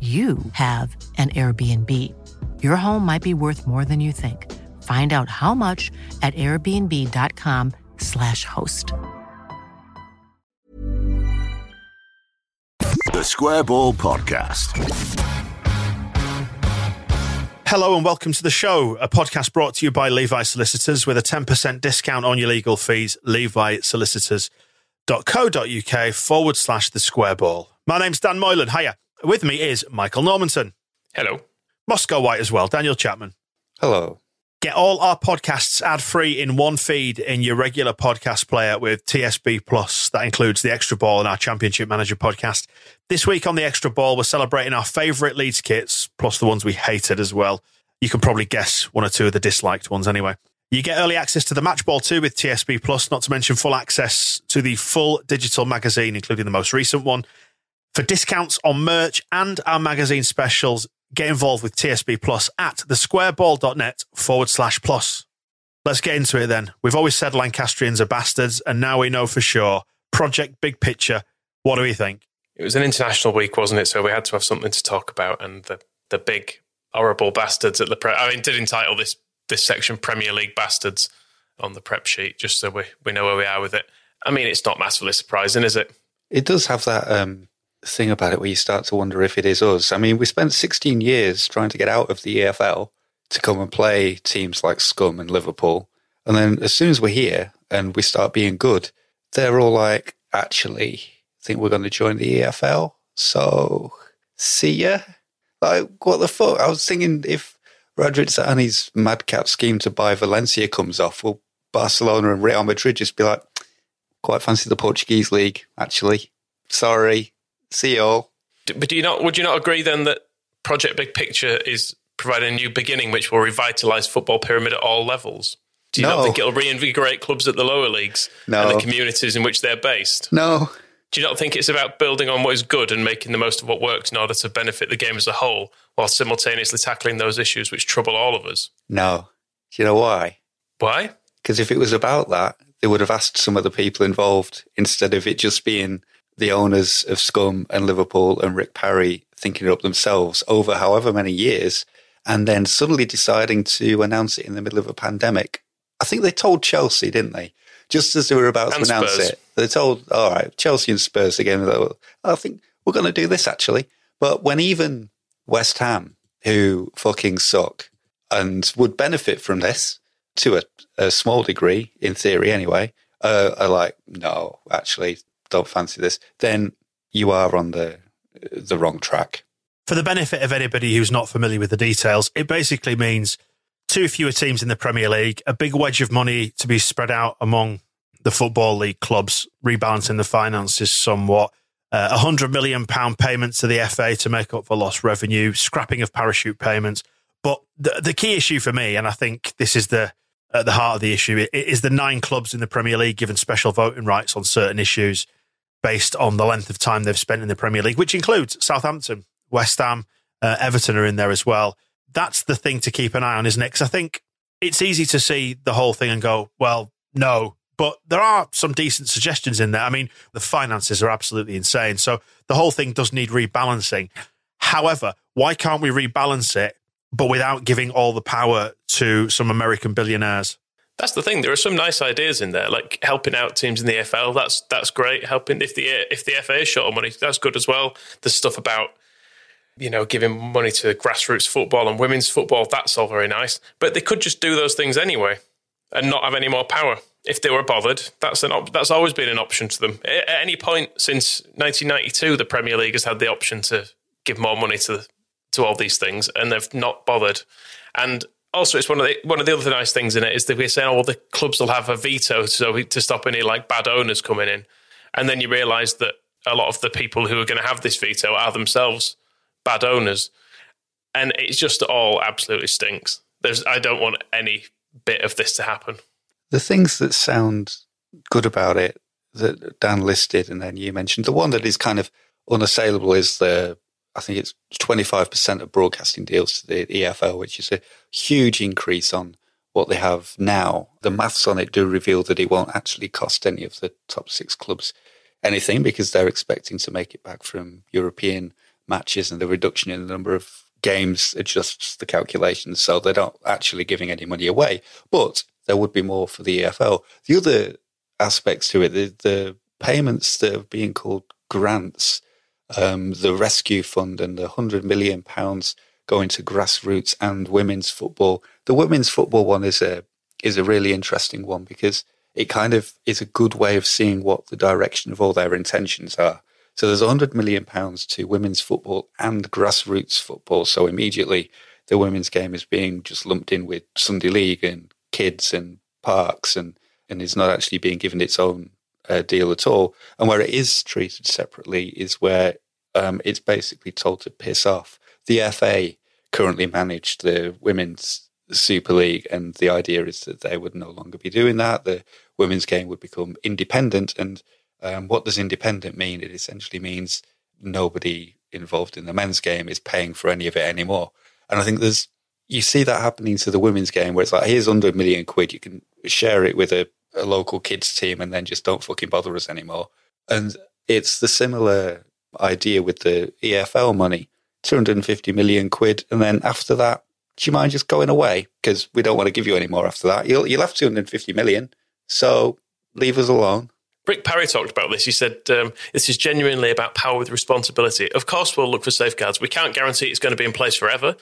you have an Airbnb. Your home might be worth more than you think. Find out how much at airbnb.com/slash host. The Square Ball Podcast. Hello and welcome to the show, a podcast brought to you by Levi Solicitors with a 10% discount on your legal fees. Levi LeviSolicitors.co.uk forward slash the square ball. My name's Dan Moylan. Hiya. With me is Michael Normanson. Hello. Moscow White as well, Daniel Chapman. Hello. Get all our podcasts ad free in one feed in your regular podcast player with TSB Plus. That includes the Extra Ball and our Championship Manager podcast. This week on the Extra Ball, we're celebrating our favourite Leeds kits, plus the ones we hated as well. You can probably guess one or two of the disliked ones anyway. You get early access to the Match Ball too with TSB Plus, not to mention full access to the full digital magazine, including the most recent one. For discounts on merch and our magazine specials, get involved with TSB Plus at thesquareball.net forward slash plus. Let's get into it then. We've always said Lancastrians are bastards, and now we know for sure. Project Big Picture. What do we think? It was an international week, wasn't it? So we had to have something to talk about, and the the big horrible bastards at the pre- I mean, did entitle this this section Premier League bastards on the prep sheet, just so we we know where we are with it. I mean, it's not massively surprising, is it? It does have that um, thing about it where you start to wonder if it is us. I mean, we spent 16 years trying to get out of the EFL to come and play teams like Scum and Liverpool. And then as soon as we're here and we start being good, they're all like, actually, I think we're going to join the EFL. So see ya. Like, what the fuck? I was thinking if Radrizzani's madcap scheme to buy Valencia comes off, will Barcelona and Real Madrid just be like, quite fancy the Portuguese league, actually. Sorry, See you all. But do you not? Would you not agree then that Project Big Picture is providing a new beginning, which will revitalise football pyramid at all levels? Do you No. not think it'll reinvigorate clubs at the lower leagues No. and the communities in which they're based? No, Do you not think it's about building on what is good and making the most of what works in order to benefit the game as a whole, while simultaneously tackling those issues which trouble all of us? no. Do you know why? Why? Because if it was about that, they would have asked some of the people involved instead of it just being the owners of Scum and Liverpool and Rick Parry thinking it up themselves over however many years and then suddenly deciding to announce it in the middle of a pandemic. I think they told Chelsea, didn't they? Just as they were about And to announce Spurs. it, they told, all right, Chelsea and Spurs again. were, I think we're going to do this actually. But when even West Ham, who fucking suck and would benefit from this to a, a small degree, in theory anyway, uh, are like, no, actually, don't fancy this, then you are on the the wrong track. For the benefit of anybody who's not familiar with the details, it basically means two fewer teams in the Premier League, a big wedge of money to be spread out among the Football League clubs, rebalancing the finances somewhat. Uh, A hundred million pound payment to the FA to make up for lost revenue, scrapping of parachute payments. But the, the key issue for me, and I think this is the at the heart of the issue, is the nine clubs in the Premier League given special voting rights on certain issues based on the length of time they've spent in the Premier League, which includes Southampton, West Ham, uh, Everton are in there as well. That's the thing to keep an eye on, isn't it? Because I think it's easy to see the whole thing and go, well, no. But there are some decent suggestions in there. I mean, the finances are absolutely insane. So the whole thing does need rebalancing. However, why can't we rebalance it, but without giving all the power to some American billionaires? That's the thing. There are some nice ideas in there, like helping out teams in the EFL. That's that's great. Helping if the if the FA is short of money, that's good as well. There's stuff about you know, giving money to grassroots football and women's football, that's all very nice. But they could just do those things anyway and not have any more power. If they were bothered, that's an op- that's always been an option to them. At any point since 1992, the Premier League has had the option to give more money to to all these things, and they've not bothered. And also, it's one of the one of the other nice things in it is that we're saying, oh, well, the clubs will have a veto so to stop any like bad owners coming in, and then you realise that a lot of the people who are going to have this veto are themselves bad owners, and it's just all absolutely stinks. There's I don't want any bit of this to happen. The things that sound good about it that Dan listed, and then you mentioned the one that is kind of unassailable is the I think it's 25% of broadcasting deals to the EFL, which is a huge increase on what they have now. The maths on it do reveal that it won't actually cost any of the top six clubs anything because they're expecting to make it back from European matches and the reduction in the number of games adjusts the calculations. So they're not actually giving any money away, but there would be more for the EFL. The other aspects to it, the, the payments that are being called grants, um, the rescue fund and the hundred million pounds going to grassroots and women's football. The women's football one is a is a really interesting one because it kind of is a good way of seeing what the direction of all their intentions are. So there's 100 million pounds to women's football and grassroots football. So immediately the women's game is being just lumped in with Sunday League and kids and parks and, and is not actually being given its own uh, deal at all. And where it is treated separately is where um, it's basically told to piss off. The FA currently manage the women's Super League, and the idea is that they would no longer be doing that. The women's game would become independent. And um, what does independent mean? It essentially means nobody involved in the men's game is paying for any of it anymore. And I think there's you see that happening to the women's game where it's like here's under a million quid, you can share it with a, a local kids team, and then just don't fucking bother us anymore. And it's the similar idea with the EFL money. 250 million quid. And then after that, do you mind just going away? Because we don't want to give you any more after that. You'll, you'll have 250 million. So leave us alone. Rick Parry talked about this. He said, um, This is genuinely about power with responsibility. Of course, we'll look for safeguards. We can't guarantee it's going to be in place forever,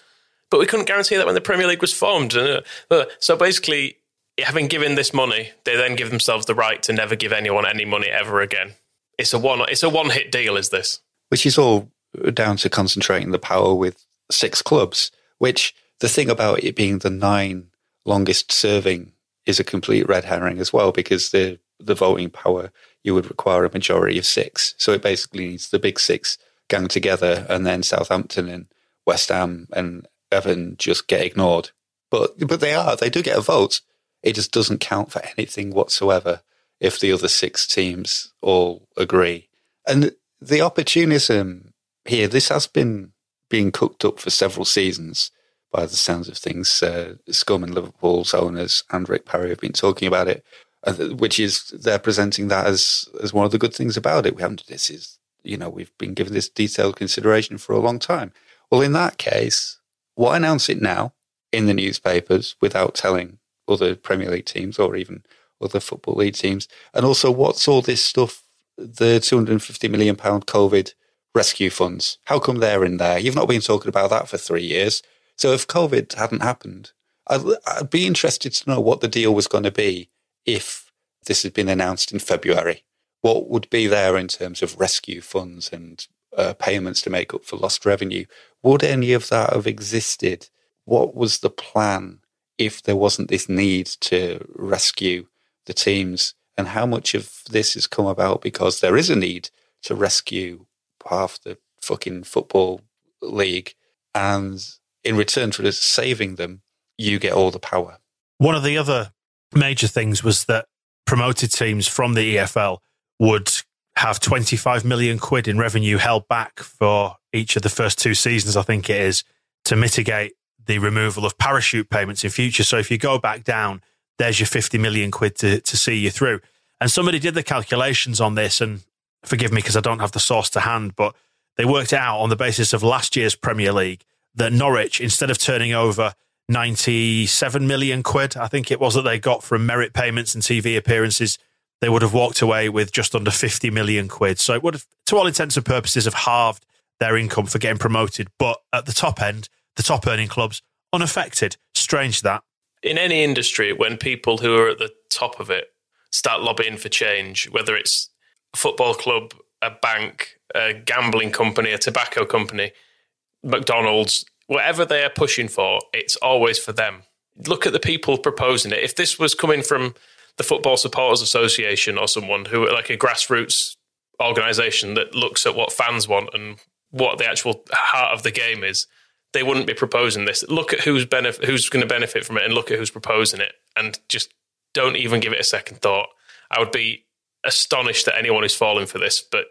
but we couldn't guarantee that when the Premier League was formed. Uh, uh, so basically, having given this money, they then give themselves the right to never give anyone any money ever again. It's a one. It's a one hit deal. Is this? Which is all down to concentrating the power with six clubs. Which the thing about it being the nine longest serving is a complete red herring as well, because the the voting power you would require a majority of six. So it basically needs the big six gang together, and then Southampton and West Ham and Everton just get ignored. But but they are they do get a vote. It just doesn't count for anything whatsoever if the other six teams all agree. And the opportunism here, this has been being cooked up for several seasons by the sounds of things. Uh, Scum and Liverpool's owners and Rick Parry have been talking about it, uh, which is they're presenting that as as one of the good things about it. We haven't. This is you know we've been given this detailed consideration for a long time. Well, in that case, why announce it now in the newspapers without telling other Premier League teams or even other football league teams? And also, what's all this stuff? The two hundred and fifty million pound COVID rescue funds. How come they're in there? You've not been talking about that for three years. So if COVID hadn't happened, I'd, I'd be interested to know what the deal was going to be if this had been announced in February. What would be there in terms of rescue funds and uh, payments to make up for lost revenue? Would any of that have existed? What was the plan if there wasn't this need to rescue the teams? And how much of this has come about because there is a need to rescue half the fucking football league, and in return for saving them, you get all the power. One of the other major things was that promoted teams from the EFL would have 25 million quid in revenue held back for each of the first two seasons, I think it is, to mitigate the removal of parachute payments in future. So if you go back down, there's your 50 million quid to, to see you through. And somebody did the calculations on this, and forgive me because I don't have the source to hand, but they worked it out on the basis of last year's Premier League that Norwich, instead of turning over 97 million quid, I think it was that they got from merit payments and TV appearances, they would have walked away with just under 50 million quid. So it would have, to all intents and purposes, have halved their income for getting promoted. But at the top end, the top earning clubs unaffected. Strange that. In any industry, when people who are at the top of it start lobbying for change, whether it's a football club, a bank, a gambling company, a tobacco company, McDonald's, whatever they are pushing for, it's always for them. Look at the people proposing it. If this was coming from the Football Supporters Association or someone who, like a grassroots organization that looks at what fans want and what the actual heart of the game is, they wouldn't be proposing this. Look at who's benef- who's going to benefit from it, and look at who's proposing it, and just don't even give it a second thought. I would be astonished that anyone is falling for this, but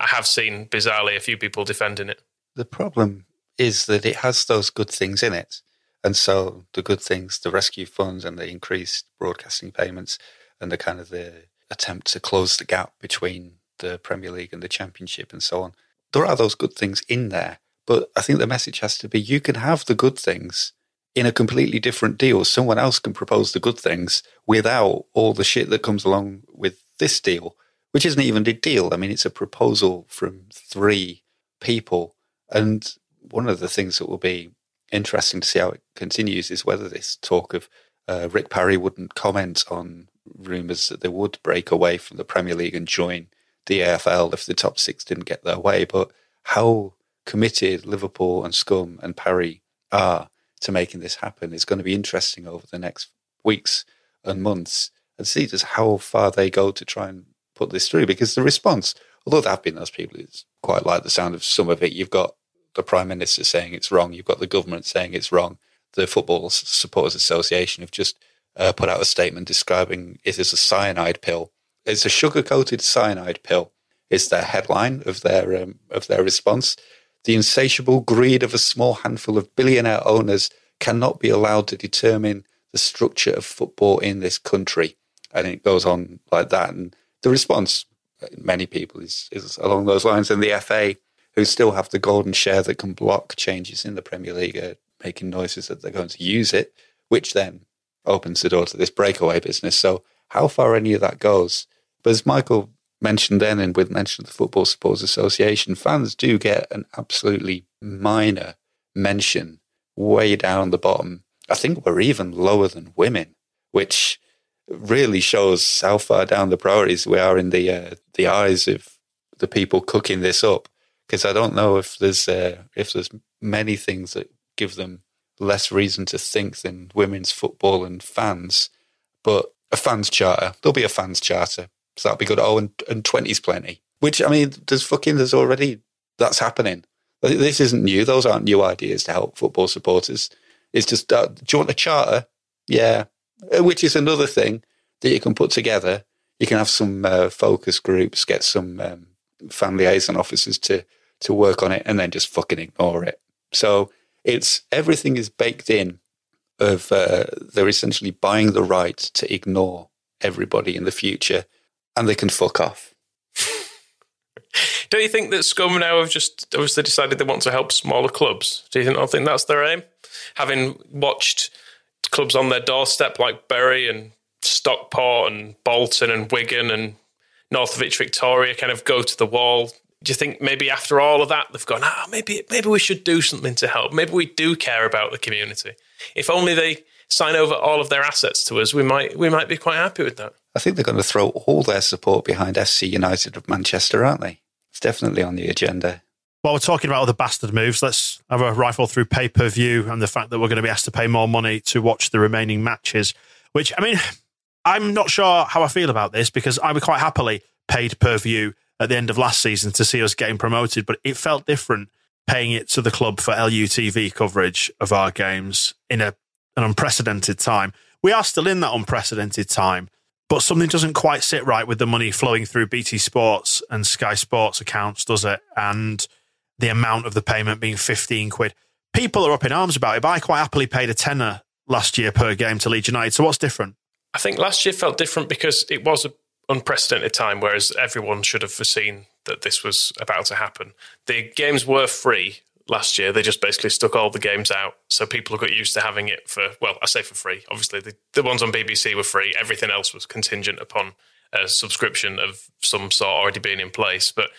I have seen bizarrely a few people defending it. The problem is that it has those good things in it. And so the good things, the rescue funds and the increased broadcasting payments and the kind of the attempt to close the gap between the Premier League and the Championship and so on. There are those good things in there. But I think the message has to be you can have the good things in a completely different deal. Someone else can propose the good things without all the shit that comes along with this deal, which isn't even a deal. I mean, it's a proposal from three people. And one of the things that will be interesting to see how it continues is whether this talk of uh, Rick Parry wouldn't comment on rumours that they would break away from the Premier League and join the EFL if the top six didn't get their way. But how committed Liverpool and Scum and Parry are to making this happen is going to be interesting over the next weeks and months and see just how far they go to try and put this through. Because the response, although there have been those people who's quite like the sound of some of it, you've got the Prime Minister saying it's wrong, you've got the government saying it's wrong. The Football Supporters Association have just uh, put out a statement describing it as a cyanide pill. It's a sugar coated cyanide pill. Is their headline of their um, of their response. The insatiable greed of a small handful of billionaire owners cannot be allowed to determine the structure of football in this country. And it goes on like that. And the response, uh, many people, is, is along those lines. And the FA, who still have the golden share that can block changes in the Premier League, are making noises that they're going to use it, which then opens the door to this breakaway business. So, how far any of that goes. But as Michael mentioned then, and with mention of the Football Supporters Association, fans do get an absolutely minor mention way down the bottom. I think we're even lower than women, which really shows how far down the priorities we are in the uh, the eyes of the people cooking this up. Because I don't know if there's uh, if there's many things that give them less reason to think than women's football and fans. But a fans charter, there'll be a fans charter so that'd be good. Oh, and, and 20's plenty. Which, I mean, there's fucking, there's already, that's happening. This isn't new. Those aren't new ideas to help football supporters. It's just, uh, do you want a charter? Yeah. Uh, which is another thing that you can put together. You can have some uh, focus groups, get some um, fan liaison officers to, to work on it and then just fucking ignore it. So it's everything is baked in of uh, they're essentially buying the right to ignore everybody in the future and they can fuck off. Don't you think that Scum now have just obviously decided they want to help smaller clubs? Do you think, I think that's their aim? Having watched clubs on their doorstep like Bury and Stockport and Bolton and Wigan and Northwich Victoria kind of go to the wall. Do you think maybe after all of that they've gone, ah, maybe maybe we should do something to help. Maybe we do care about the community. If only they sign over all of their assets to us, we might we might be quite happy with that. I think they're going to throw all their support behind FC United of Manchester, aren't they? It's definitely on the agenda. While we're talking about other bastard moves, let's have a rifle through pay per view and the fact that we're going to be asked to pay more money to watch the remaining matches. Which, I mean, I'm not sure how I feel about this because I would quite happily paid per view at the end of last season to see us getting promoted, but it felt different paying it to the club for LUTV coverage of our games in a, an unprecedented time. We are still in that unprecedented time but something doesn't quite sit right with the money flowing through BT Sports and Sky Sports accounts, does it? And the amount of the payment being 15 quid. People are up in arms about it, but I quite happily paid a tenner last year per game to Leeds United. So what's different? I think last year felt different because it was an unprecedented time, whereas everyone should have foreseen that this was about to happen. The games were free last year. They just basically stuck all the games out. So people got used to having it for, well, I say for free. Obviously, the, the ones on BBC were free. Everything else was contingent upon a subscription of some sort already being in place. But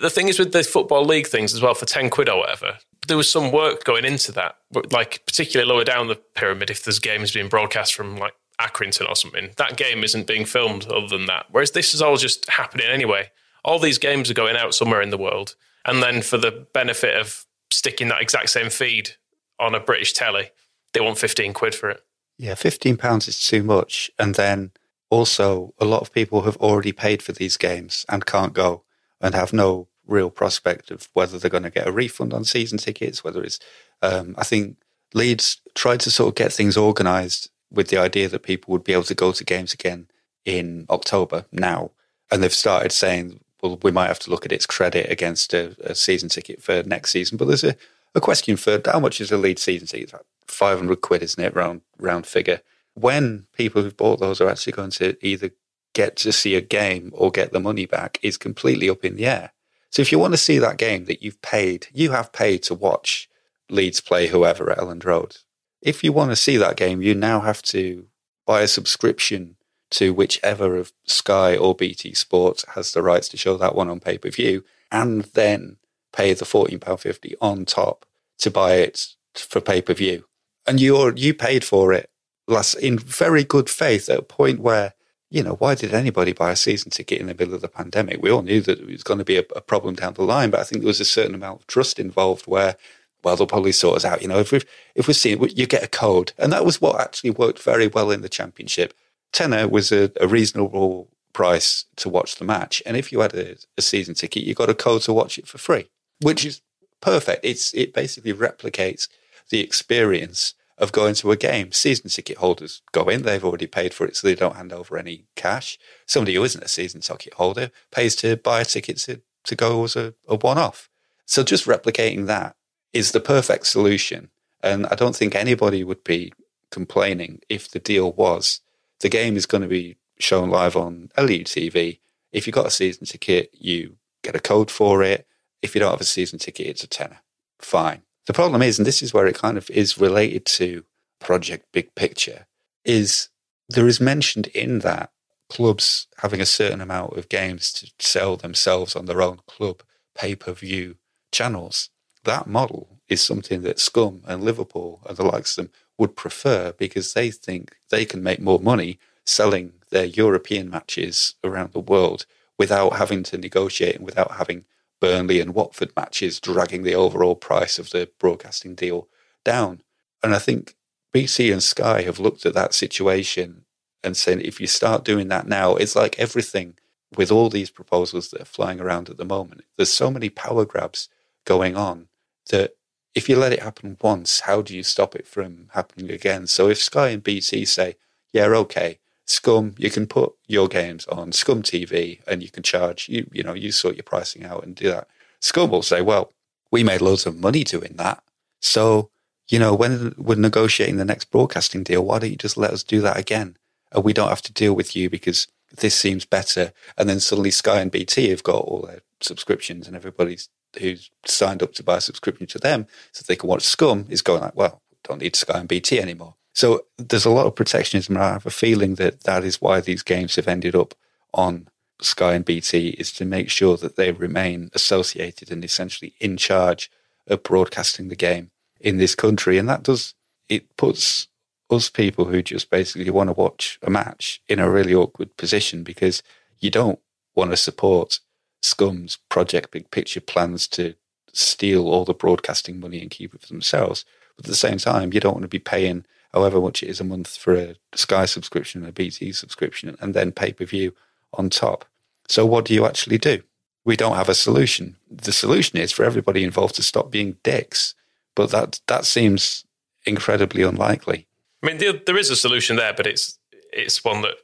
the thing is with the football league things as well, for ten quid or whatever, there was some work going into that. Like particularly lower down the pyramid, if there's games being broadcast from like Accrington or something, that game isn't being filmed other than that. Whereas this is all just happening anyway. All these games are going out somewhere in the world, and then for the benefit of sticking that exact same feed on a British telly, they want fifteen quid for it. Yeah, fifteen pounds is too much, and then also a lot of people have already paid for these games and can't go and have no real prospect of whether they're going to get a refund on season tickets. Whether it's, um, I think Leeds tried to sort of get things organised with the idea that people would be able to go to games again in October now, and they've started saying, well, we might have to look at its credit against a, a season ticket for next season. But there's a, a question for how much is a lead season ticket? 500 quid, isn't it? Round, round figure. When people who've bought those are actually going to either get to see a game or get the money back is completely up in the air. So if you want to see that game that you've paid, you have paid to watch Leeds play whoever at Elland Road. If you want to see that game, you now have to buy a subscription to whichever of Sky or BT Sports has the rights to show that one on pay per view, and then pay the £14.50 on top to buy it for pay per view and you you paid for it last in very good faith at a point where you know why did anybody buy a season ticket in the middle of the pandemic? We all knew that it was going to be a, a problem down the line, but I think there was a certain amount of trust involved where. Well, they'll probably sort us out. You know, if we if we're seeing, you get a code, and that was what actually worked very well in the championship. Tenner was a, a reasonable price to watch the match, and if you had a, a season ticket, you got a code to watch it for free, which is perfect. It's it basically replicates the experience of going to a game. Season ticket holders go in, they've already paid for it, so they don't hand over any cash. Somebody who isn't a season ticket holder pays to buy a ticket to, to go as a, a one off. So just replicating that is the perfect solution. And I don't think anybody would be complaining if the deal was the game is going to be shown live on LUTV. If you've got a season ticket, you get a code for it. If you don't have a season ticket, it's a tenner. Fine. The problem is, and this is where it kind of is related to Project Big Picture, is there is mentioned in that clubs having a certain amount of games to sell themselves on their own club pay per view channels. That model is something that Scum and Liverpool and the likes of them would prefer because they think they can make more money selling their European matches around the world without having to negotiate and without having Burnley and Watford matches, dragging the overall price of the broadcasting deal down. And I think BT and Sky have looked at that situation and said, if you start doing that now, it's like everything with all these proposals that are flying around at the moment. There's so many power grabs going on that if you let it happen once, how do you stop it from happening again? So if Sky and BT say, yeah, okay, Scum, you can put your games on Scum TV and you can charge you, you know, you sort your pricing out and do that. Scum will say, well, we made loads of money doing that. So, you know, when we're negotiating the next broadcasting deal, why don't you just let us do that again? And we don't have to deal with you because this seems better. And then suddenly Sky and BT have got all their subscriptions and everybody's who's signed up to buy a subscription to them so they can watch Scum is going like, well, don't need Sky and BT anymore. So there's a lot of protectionism. I have a feeling that that is why these games have ended up on Sky and BT is to make sure that they remain associated and essentially in charge of broadcasting the game in this country. And that does, it puts us people who just basically want to watch a match in a really awkward position because you don't want to support Scum's Project Big Picture plans to steal all the broadcasting money and keep it for themselves. But at the same time, you don't want to be paying however much it is a month for a Sky subscription, a BT subscription, and then pay per view on top. So, what do you actually do? We don't have a solution. The solution is for everybody involved to stop being dicks, but that that seems incredibly unlikely. I mean, there, there is a solution there, but it's it's one that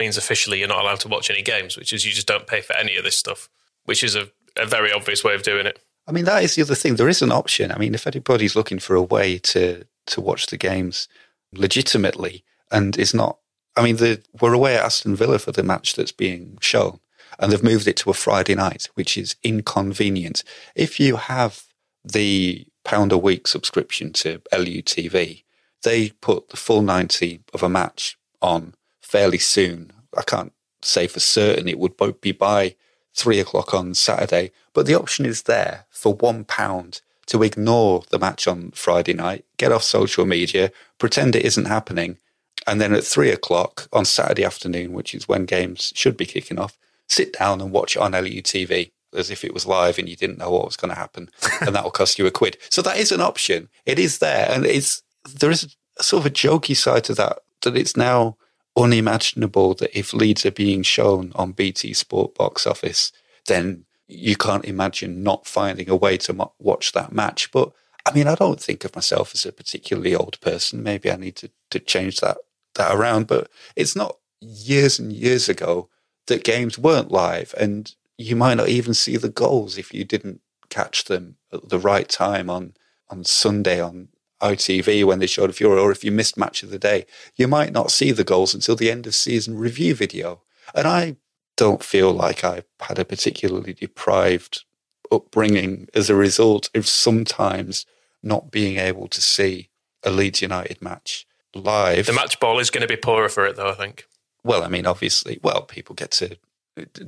means officially you're not allowed to watch any games, which is you just don't pay for any of this stuff, which is a, a very obvious way of doing it. I mean, that is the other thing. There is an option. I mean, if anybody's looking for a way to to watch the games legitimately and is not. I mean, the, we're away at Aston Villa for the match that's being shown, and they've moved it to a Friday night, which is inconvenient. If you have the pound a week subscription to LUTV, they put the full 90 of a match on fairly soon. I can't say for certain it would be by three o'clock on Saturday, but the option is there for one pound to ignore the match on Friday night, get off social media, pretend it isn't happening, and then at three o'clock on Saturday afternoon, which is when games should be kicking off, sit down and watch it on LUTV as if it was live and you didn't know what was going to happen, and that will cost you a quid. So that is an option. It is there, and it's there is a, sort of a jokey side to that that it's now unimaginable that if Leeds are being shown on BT Sport box office, then you can't imagine not finding a way to watch that match. But I mean, I don't think of myself as a particularly old person. Maybe I need to, to change that that around. But it's not years and years ago that games weren't live, and you might not even see the goals if you didn't catch them at the right time on on Sunday on ITV when they showed a Fury, or if you missed match of the day, you might not see the goals until the end of season review video. And I don't feel like I've had a particularly deprived upbringing as a result of sometimes not being able to see a Leeds United match live. The match ball is going to be poorer for it, though, I think. Well, I mean, obviously, well, people get to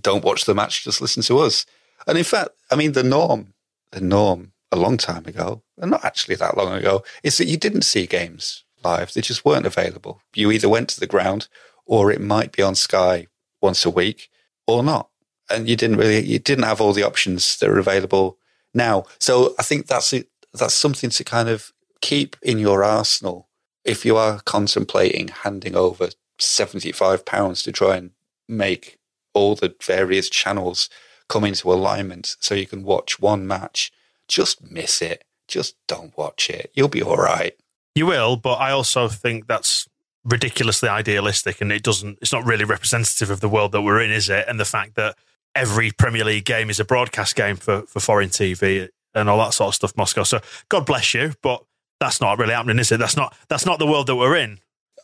don't watch the match, just listen to us. And in fact, I mean, the norm, the norm a long time ago, not actually that long ago, is that you didn't see games live. They just weren't available. You either went to the ground or it might be on Sky once a week or not. And you didn't really, you didn't have all the options that are available now. So I think that's it. That's something to kind of keep in your arsenal if you are contemplating handing over £75 to try and make all the various channels come into alignment so you can watch one match just miss it. Just don't watch it. You'll be all right. You will, but I also think that's ridiculously idealistic and it doesn't it's not really representative of the world that we're in, is it? And the fact that every Premier League game is a broadcast game for, for foreign TV and all that sort of stuff, Moscow. So God bless you, but that's not really happening, is it? That's not that's not the world that we're in.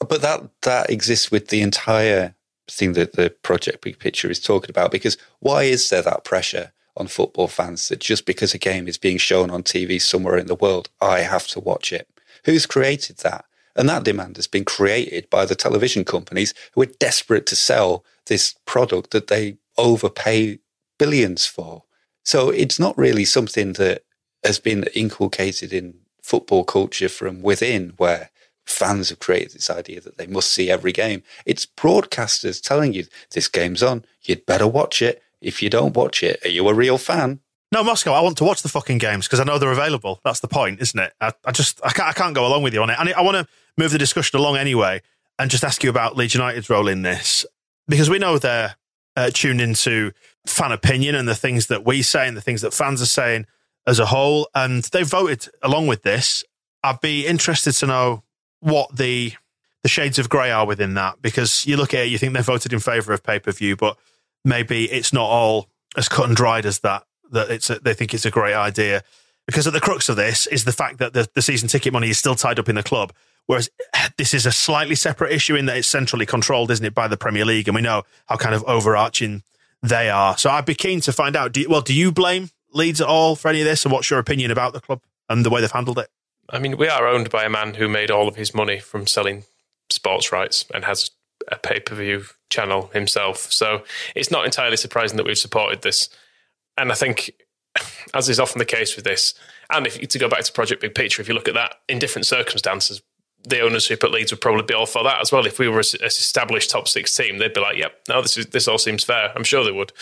But that that exists with the entire thing that the project big picture is talking about because why is there that pressure on football fans that just because a game is being shown on TV somewhere in the world, I have to watch it. Who's created that? And that demand has been created by the television companies who are desperate to sell this product that they overpay billions for. So it's not really something that has been inculcated in football culture from within, where fans have created this idea that they must see every game. It's broadcasters telling you this game's on, you'd better watch it, if you don't watch it, are you a real fan? No, Moscow. I want to watch the fucking games because I know they're available. That's the point, isn't it? I, I just I can't, I can't go along with you on it. And I want to move the discussion along anyway, and just ask you about Leeds United's role in this because we know they're uh, tuned into fan opinion and the things that we say and the things that fans are saying as a whole, and they voted along with this. I'd be interested to know what the the shades of grey are within that because you look at it, you think they voted in favour of pay per view, but maybe it's not all as cut and dried as that. That it's a, they think it's a great idea because at the crux of this is the fact that the, the season ticket money is still tied up in the club. Whereas this is a slightly separate issue in that it's centrally controlled, isn't it, by the Premier League, and we know how kind of overarching they are. So I'd be keen to find out. Do you, well, do you blame Leeds at all for any of this, and what's your opinion about the club and the way they've handled it? I mean, we are owned by a man who made all of his money from selling sports rights and has a pay per view channel himself. So it's not entirely surprising that we've supported this. And I think, as is often the case with this, and if to go back to Project Big Picture, if you look at that in different circumstances, the owners who put Leeds would probably be all for that as well. If we were an established top six team, they'd be like, "Yep, no, this is this all seems fair." I'm sure they would.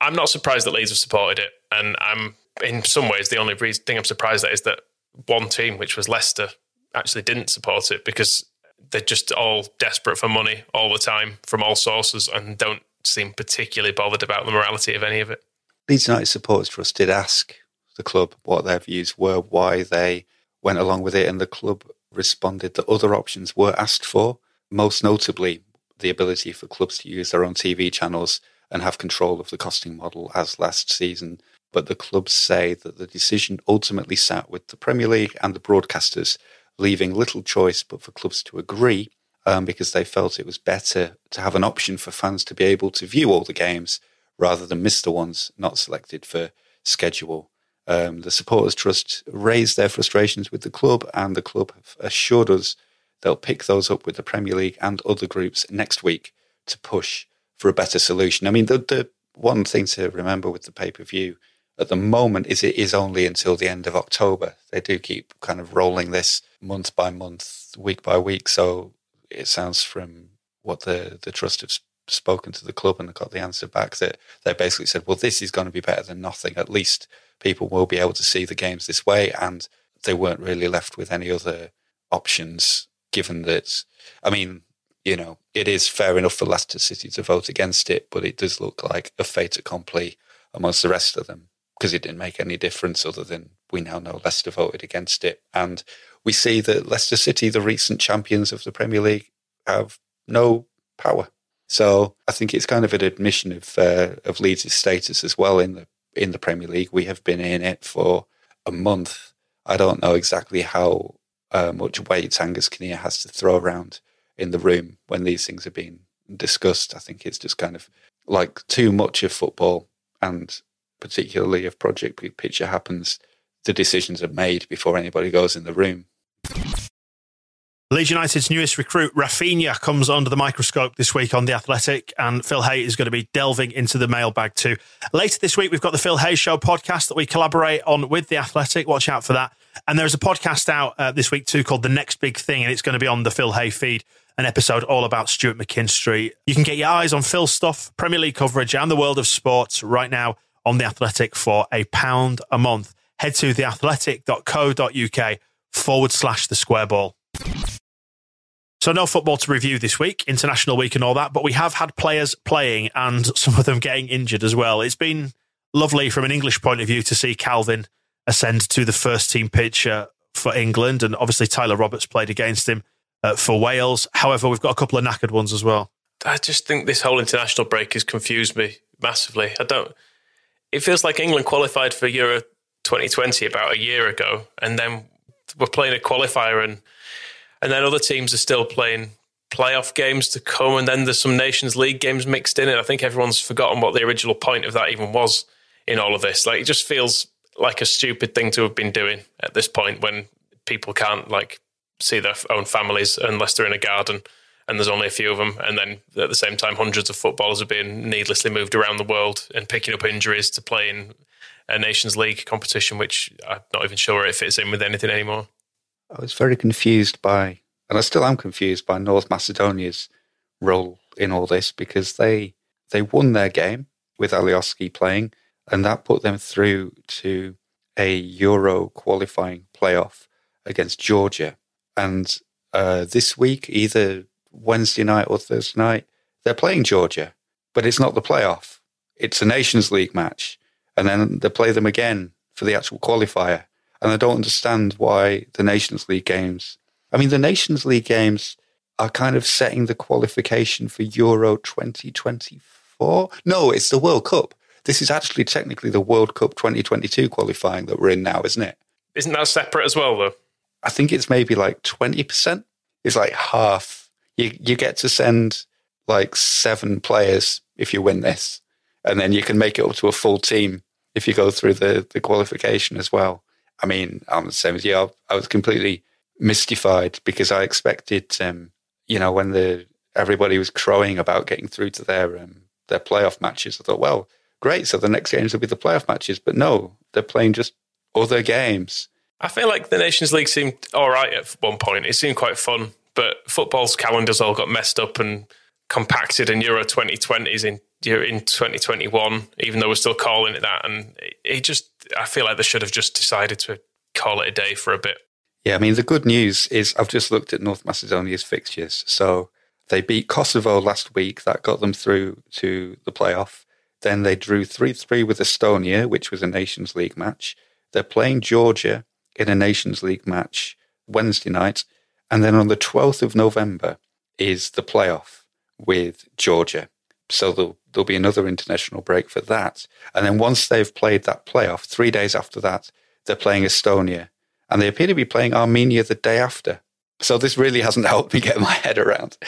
I'm not surprised that Leeds have supported it, and I'm in some ways the only thing I'm surprised at is that one team, which was Leicester, actually didn't support it because they're just all desperate for money all the time from all sources and don't seem particularly bothered about the morality of any of it. Leeds United Supporters Trust did ask the club what their views were, why they went along with it, and the club responded that other options were asked for, most notably the ability for clubs to use their own TV channels and have control of the costing model as last season. But the clubs say that the decision ultimately sat with the Premier League and the broadcasters leaving little choice but for clubs to agree um, because they felt it was better to have an option for fans to be able to view all the games rather than miss the ones not selected for schedule. Um, the Supporters Trust raised their frustrations with the club, and the club have assured us they'll pick those up with the Premier League and other groups next week to push for a better solution. I mean, the, the one thing to remember with the pay per view at the moment is it is only until the end of October. They do keep kind of rolling this month by month, week by week. So it sounds from what the, the trust have spoken to the club and got the answer back that they basically said, well, this is going to be better than nothing. At least people will be able to see the games this way. And they weren't really left with any other options, given that, I mean, you know, it is fair enough for Leicester City to vote against it, but it does look like a fait accompli amongst the rest of them because it didn't make any difference other than we now know Leicester voted against it. And we see that Leicester City, the recent champions of the Premier League, have no power. So I think it's kind of an admission of uh, of Leeds' status as well in the in the Premier League. We have been in it for a month. I don't know exactly how uh, much weight Angus Kinnear has to throw around in the room when these things are being discussed. I think it's just kind of like too much of football and particularly if Project Big Picture happens, the decisions are made before anybody goes in the room. Leeds United's newest recruit, Raphinha, comes under the microscope this week on The Athletic, and Phil Hay is going to be delving into the mailbag too. Later this week, we've got the Phil Hay Show podcast that we collaborate on with The Athletic. Watch out for that. And there's a podcast out uh, this week too called The Next Big Thing, and it's going to be on the Phil Hay feed, an episode all about Stuart McKinstry. You can get your eyes on Phil stuff, Premier League coverage, and the world of sports right now on The Athletic for a pound a month. Head to theathletic.co.uk forward slash the square ball. So, no football to review this week, international week and all that, but we have had players playing and some of them getting injured as well. It's been lovely from an English point of view to see Kalvin ascend to the first team uh, for England, and obviously Tyler Roberts played against him uh, for Wales. However, we've got a couple of knackered ones as well. I just think this whole international break has confused me massively. I don't it feels like England qualified for Euro 2020 about a year ago, and then we're playing a qualifier, and and then other teams are still playing playoff games to come, and then there's some Nations League games mixed in, and I think everyone's forgotten what the original point of that even was in all of this. Like, it just feels like a stupid thing to have been doing at this point when people can't like see their own families unless they're in a garden and there's only a few of them. And then at the same time, hundreds of footballers are being needlessly moved around the world and picking up injuries to play in a Nations League competition, which I'm not even sure it fits in with anything anymore. I was very confused by, and I still am confused by North Macedonia's role in all this because they they won their game with Alioski playing, and that put them through to a Euro qualifying playoff against Georgia. And uh, this week, either Wednesday night or Thursday night, they're playing Georgia, but it's not the playoff. It's a Nations League match. And then they play them again for the actual qualifier. And I don't understand why the Nations League games, I mean, the Nations League games are kind of setting the qualification for Euro 2024. No, it's the World Cup. This is actually technically the World Cup 2022 qualifying that we're in now, isn't it? Isn't that separate as well, though? I think it's maybe like 20%. It's like half you you get to send like seven players if you win this, and then you can make it up to a full team if you go through the the qualification as well. I mean, I'm the same as you. I, I was completely mystified because I expected, um, you know, when the everybody was crowing about getting through to their um, their playoff matches. I thought, well, great. So the next games will be the playoff matches, but no, they're playing just other games. I feel like the Nations League seemed all right at one point. It seemed quite fun but football's calendars all got messed up and compacted, in Euro 2020 is in in 2021, even though we're still calling it that. And it just, I feel like they should have just decided to call it a day for a bit. Yeah, I mean, the good news is I've just looked at North Macedonia's fixtures. So they beat Kosovo last week. That got them through to the playoff. Then they drew 3 3 with Estonia, which was a Nations League match. They're playing Georgia in a Nations League match Wednesday night. And then on the 12th of November is the playoff with Georgia. So there'll, there'll be another international break for that. And then once they've played that playoff, three days after that, they're playing Estonia. And they appear to be playing Armenia the day after. So this really hasn't helped me get my head around.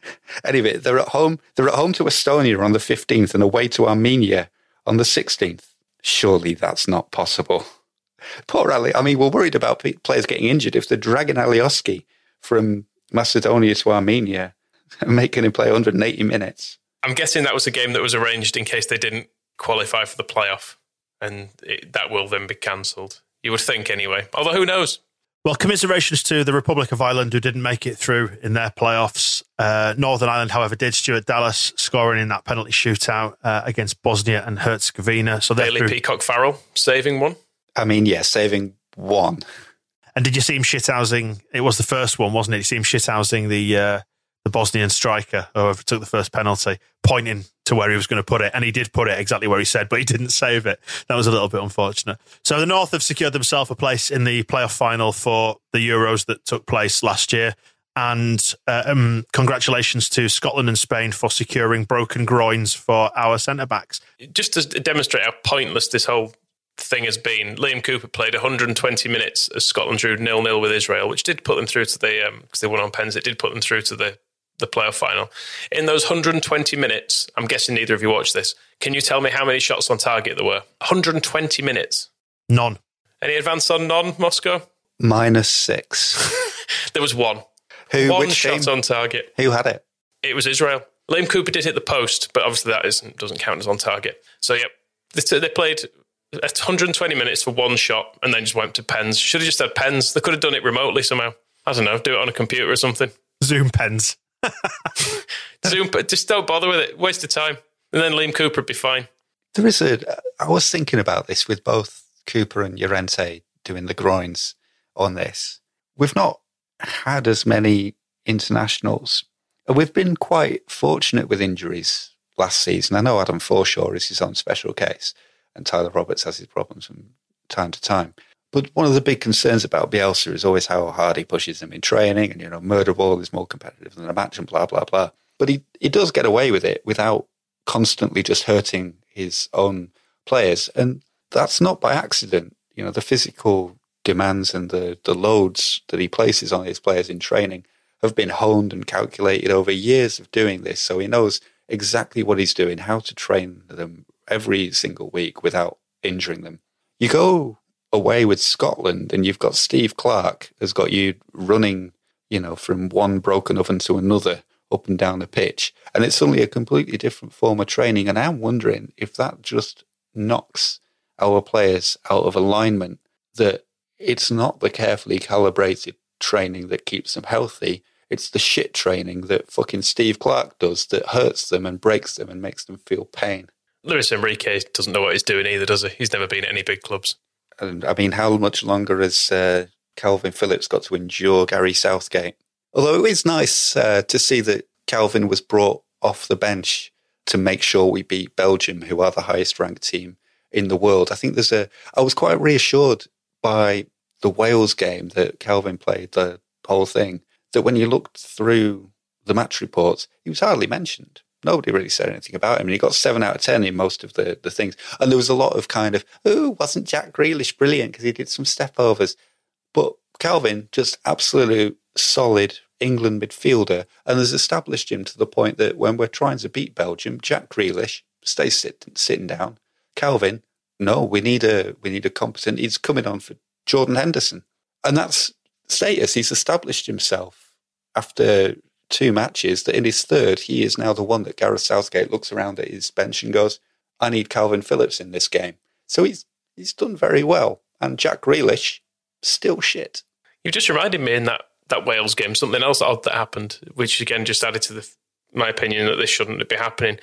anyway, they're at home. They're at home to Estonia on the 15th and away to Armenia on the 16th. Surely that's not possible. Poor Ali. I mean, we're worried about players getting injured if they're dragging Alioski from Macedonia to Armenia and making him play 180 minutes. I'm guessing that was a game that was arranged in case they didn't qualify for the playoff, and it, that will then be cancelled. You would think anyway. Although who knows? Well, commiserations to the Republic of Ireland who didn't make it through in their playoffs. Uh, Northern Ireland, however, did. Stuart Dallas scoring in that penalty shootout uh, against Bosnia and Herzegovina. So Bailey through. Peacock Farrell saving one. I mean, yeah, saving one. And did you see him shithousing? It was the first one, wasn't it? You see him shithousing the uh, the Bosnian striker, whoever took the first penalty, pointing to where he was going to put it. And he did put it exactly where he said, but he didn't save it. That was a little bit unfortunate. So the North have secured themselves a place in the playoff final for the Euros that took place last year. And uh, um, congratulations to Scotland and Spain for securing broken groins for our centre backs. Just to demonstrate how pointless this whole thing has been, Liam Cooper played 120 minutes as Scotland drew nil nil with Israel, which did put them through to the because um, they won on pens. It did put them through to the the playoff final. In those 120 minutes, I'm guessing neither of you watched this. Can you tell me how many shots on target there were? 120 minutes. None. Any advance on none, Moscow? Minus six. there was one. Who? One which shot game? on target. Who had it? It was Israel. Liam Cooper did hit the post, but obviously that isn't, doesn't count as on target. So, yep, they, they played 120 minutes for one shot and then just went to pens. Should have just had pens. They could have done it remotely somehow. I don't know, do it on a computer or something. Zoom pens. Zoom, but just don't bother with it. Waste of time. And then Liam Cooper would be fine. There is a. I was thinking about this with both Cooper and Llorente doing the groins on this. We've not had as many internationals. We've been quite fortunate with injuries last season. I know Adam Forshaw is his own special case, and Tyler Roberts has his problems from time to time. But one of the big concerns about Bielsa is always how hard he pushes them in training, and you know, murder ball is more competitive than a match, and blah blah blah. But he he does get away with it without constantly just hurting his own players, and that's not by accident. You know, the physical demands and the the loads that he places on his players in training have been honed and calculated over years of doing this, so he knows exactly what he's doing, how to train them every single week without injuring them. You go away with Scotland and you've got Steve Clarke has got you running, you know, from one broken oven to another up and down the pitch. And it's suddenly a completely different form of training. And I'm wondering if that just knocks our players out of alignment, that it's not the carefully calibrated training that keeps them healthy. It's the shit training that fucking Steve Clarke does that hurts them and breaks them and makes them feel pain. Luis Enrique doesn't know what he's doing either, does he? He's never been at any big clubs. And I mean, how much longer has uh, Kalvin Phillips got to endure Gary Southgate? Although it is nice uh, to see that Kalvin was brought off the bench to make sure we beat Belgium, who are the highest ranked team in the world. I think there's a. I was quite reassured by the Wales game that Kalvin played, the whole thing, that when you looked through the match reports, he was hardly mentioned nobody really said anything about him. And he got seven out of 10 in most of the, the things. And there was a lot of kind of, oh, wasn't Jack Grealish brilliant because he did some step overs? But Kalvin, just absolute solid England midfielder, and has established him to the point that when we're trying to beat Belgium, Jack Grealish stays sit, sitting down. Kalvin, no, we need a we need a competent. He's coming on for Jordan Henderson, and that's status. He's established himself after two matches that in his third, he is now the one that Gareth Southgate looks around at his bench and goes, I need Kalvin Phillips in this game. So he's he's done very well. And Jack Grealish, still shit. You just reminded me in that, that Wales game, something else odd that happened, which again just added to the, my opinion that this shouldn't be happening.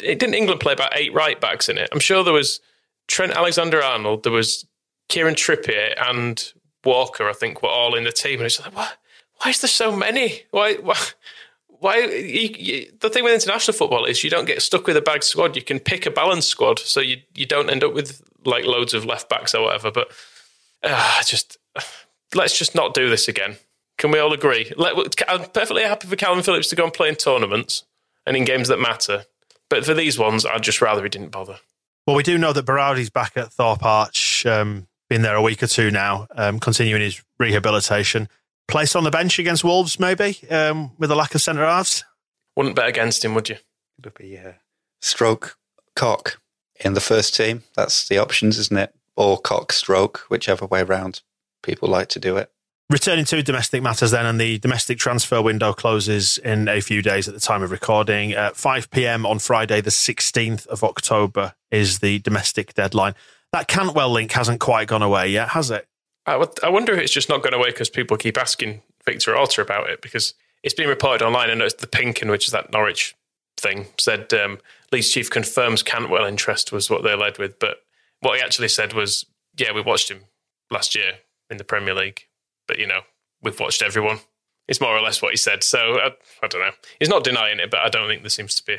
It, didn't England play about eight right backs in it? I'm sure there was Trent Alexander Arnold, there was Kieran Trippier and Walker, I think, were all in the team. And it's like, what? Why is there so many? Why? Why? why you, you, the thing with international football is you don't get stuck with a bag squad. You can pick a balanced squad, so you you don't end up with like loads of left backs or whatever. But uh, just let's just not do this again. Can we all agree? Let, I'm perfectly happy for Kalvin Phillips to go and play in tournaments and in games that matter. But for these ones, I'd just rather he didn't bother. Well, we do know that Berardi's back at Thorpe Arch, um, been there a week or two now, um, continuing his rehabilitation place on the bench against Wolves, maybe um, with a lack of centre halves. Wouldn't bet against him, would you? It would be uh, stroke cock in the first team. That's the options, isn't it? Or cock stroke, whichever way round people like to do it. Returning to domestic matters then, and the domestic transfer window closes in a few days at the time of recording. At 5 pm on Friday, the 16th of October, is the domestic deadline. That Cantwell link hasn't quite gone away yet, has it? I, wonder if it's just not gone away because people keep asking Victor Orta about it because it's been reported online. I noticed the Pinkin, which is that Norwich thing, said um, Leeds chief confirms Cantwell interest was what they led with. But what he actually said was, yeah, we watched him last year in the Premier League but you know, we've watched everyone. It's more or less what he said. So I, I don't know. He's not denying it, but I don't think there seems to be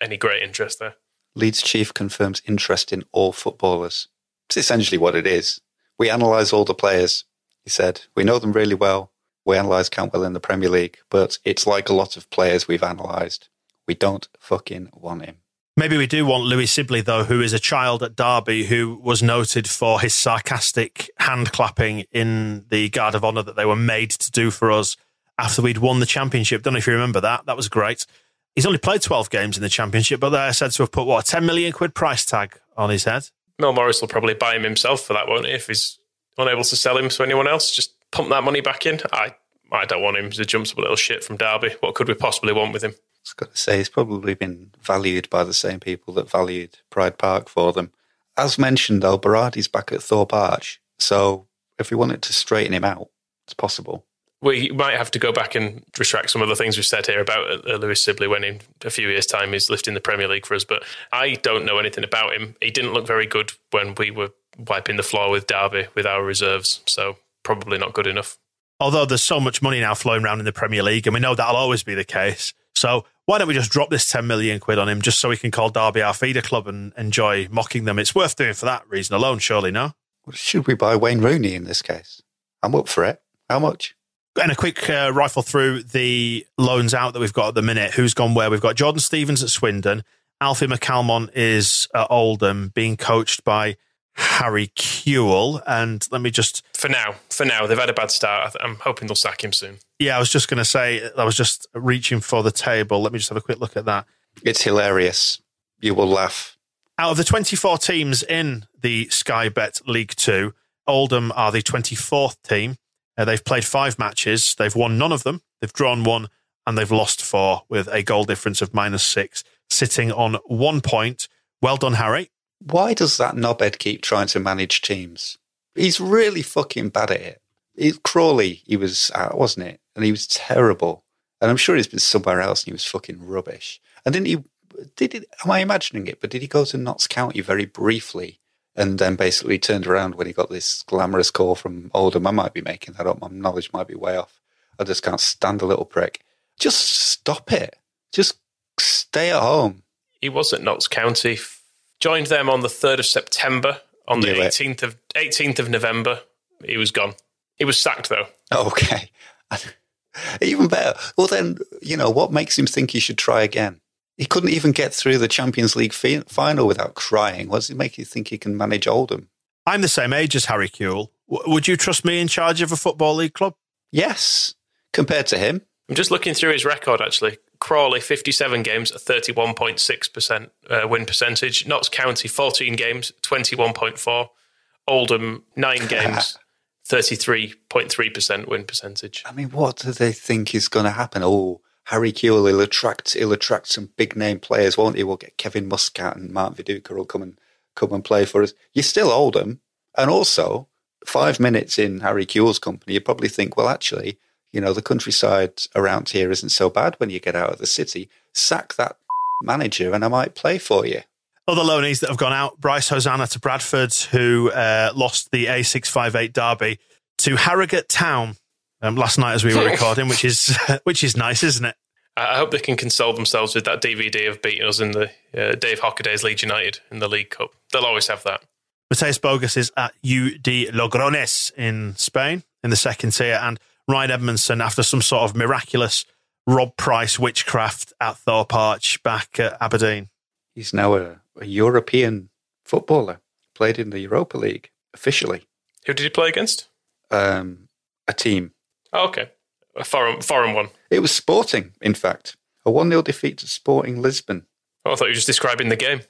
any great interest there. Leeds chief confirms interest in all footballers. It's essentially what it is. We analyse all the players, he said. We know them really well. We analyse Cantwell in the Premier League, but it's like a lot of players we've analysed. We don't fucking want him. Maybe we do want Louie Sibley, though, who is a child at Derby who was noted for his sarcastic hand clapping in the Guard of Honour that they were made to do for us after we'd won the championship. Don't know if you remember that. That was great. He's only played 12 games in the championship, but they're said to have put, what, a 10 million quid price tag on his head? Mel Morris will probably buy him himself for that, won't he? If he's unable to sell him to anyone else, just pump that money back in. I, I don't want him. He's a jumps little shit from Derby. What could we possibly want with him? I was going to say he's probably been valued by the same people that valued Pride Park for them. As mentioned, though, Berardi's back at Thorpe Arch, so if we wanted to straighten him out, it's possible. We might have to go back and retract some of the things we've said here about uh, Louie Sibley when in a few years' time he's lifting the Premier League for us. But I don't know anything about him. He didn't look very good when we were wiping the floor with Derby with our reserves, so probably not good enough. Although there's so much money now flowing around in the Premier League, and we know that'll always be the case. So why don't we just drop this 10 million quid on him just so we can call Derby our feeder club and enjoy mocking them? It's worth doing for that reason alone, surely, no? Should we buy Wayne Rooney in this case? I'm up for it. How much? And a quick uh, rifle through the loans out that we've got at the minute. Who's gone where? We've got Jordan Stevens at Swindon. Alfie McCalmont is at Oldham, being coached by Harry Kewell. And let me just. For now, for now, they've had a bad start. I'm hoping they'll sack him soon. Yeah, I was just going to say, I was just reaching for the table. Let me just have a quick look at that. It's hilarious. You will laugh. Out of the 24 teams in the Sky Bet League Two, Oldham are the 24th team. Uh, they've played five matches. They've won none of them. They've drawn one and they've lost four with a goal difference of minus six, sitting on one point. Well done, Harry why does that knobhead keep trying to manage teams? He's really fucking bad at it. He, Crawley, he was out, wasn't it? And he was terrible. And I'm sure he's been somewhere else and he was fucking rubbish. And didn't he? Did he? Am I imagining it? But did he go to Notts County very briefly and then basically turned around when he got this glamorous call from Oldham? I might be making that up. My knowledge might be way off. I just can't stand a little prick. Just stop it. Just stay at home. He was at Notts County Joined them on the 3rd of September. On the 18th of 18th of November, he was gone. He was sacked though. Oh, okay. even better. Well, then, you know, what makes him think he should try again? He couldn't even get through the Champions League fi- final without crying. What does it make you think he can manage Oldham? I'm the same age as Harry Kewell. W- would you trust me in charge of a football league club? Yes, compared to him. I'm just looking through his record, actually. Crawley, 57 games, a 31.6% uh, win percentage. Notts County, 14 games, 21.4. Oldham, nine games, 33.3% win percentage. I mean, what do they think is going to happen? Oh, Harry Kewell, he'll attract, he'll attract some big name players, won't he? We'll get Kevin Muscat and Mark Viduka will come and come and play for us. You still hold Oldham. And also, five minutes in Harry Kewell's company, you probably think, well, actually, you know, the countryside around here isn't so bad when you get out of the city. Sack that manager and I might play for you. Other loanees that have gone out Bryce Hosannah to Bradford, who uh, lost the A658 derby to Harrogate Town um, last night as we were recording, which is which is nice, isn't it? I hope they can console themselves with that DVD of beating us in the uh, Dave Hockaday's Leeds United in the League Cup. They'll always have that. Mateusz Bogusz is at UD Logrones in Spain in the second tier, and Ryan Edmondson after some sort of miraculous Rob Price witchcraft at Thorpe Arch back at Aberdeen. He's now a, a European footballer, played in the Europa League officially. Who did he play against? Um, a team. Oh, okay. A foreign, foreign one. It was Sporting, in fact. A 1 0 defeat to Sporting Lisbon. Oh, I thought you were just describing the game.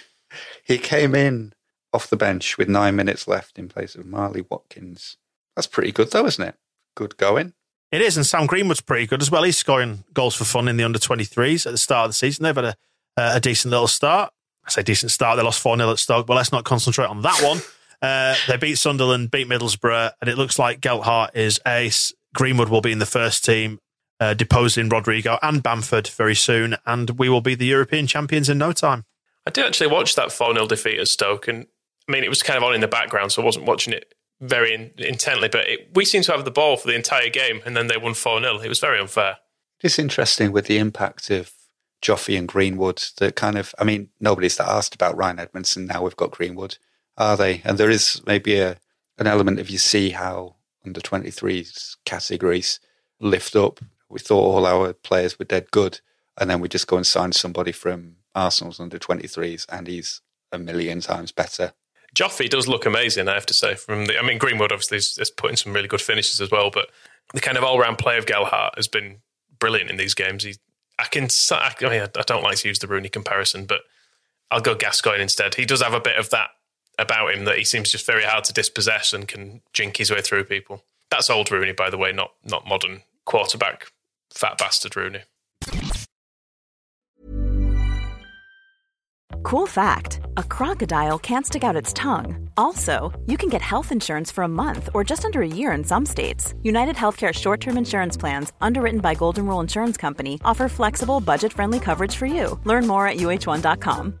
he came in off the bench with nine minutes left in place of Marley Watkins. That's pretty good, though, isn't it? good going. It is, and Sam Greenwood's pretty good as well. He's scoring goals for fun in the under 23s at the start of the season. They've had a, a decent little start. I say decent start. They lost 4 0 at Stoke, but let's not concentrate on that one. Uh, they beat Sunderland, beat Middlesbrough, and it looks like Gelhardt is ace. Greenwood will be in the first team, uh, deposing Rodrigo and Bamford very soon, and we will be the European champions in no time. I did actually watch that 4 0 defeat at Stoke, and I mean, it was kind of on in the background, so I wasn't watching it very in, intently, but it, we seemed to have the ball for the entire game, and then they won 4 0. It was very unfair. It's interesting with the impact of Joffy and Greenwood that kind of, I mean, nobody's that asked about Ryan Edmondson. Now we've got Greenwood, are they? And there is maybe a an element if you see how under 23s categories lift up. We thought all our players were dead good, and then we just go and sign somebody from Arsenal's under 23s, and he's a million times better. Joffy does look amazing, I have to say. From the, I mean, Greenwood obviously is, is putting some really good finishes as well, but the kind of all-round play of Gelhardt has been brilliant in these games. He, I can, I, mean, I don't like to use the Rooney comparison, but I'll go Gascoigne instead. He does have a bit of that about him that he seems just very hard to dispossess and can jink his way through people. That's old Rooney, by the way, not not modern quarterback fat bastard Rooney. Cool fact a crocodile can't stick out its tongue. Also, you can get health insurance for a month or just under a year in some states. United Healthcare short term insurance plans, underwritten by Golden Rule Insurance Company, offer flexible, budget friendly coverage for you. Learn more at uhone.com.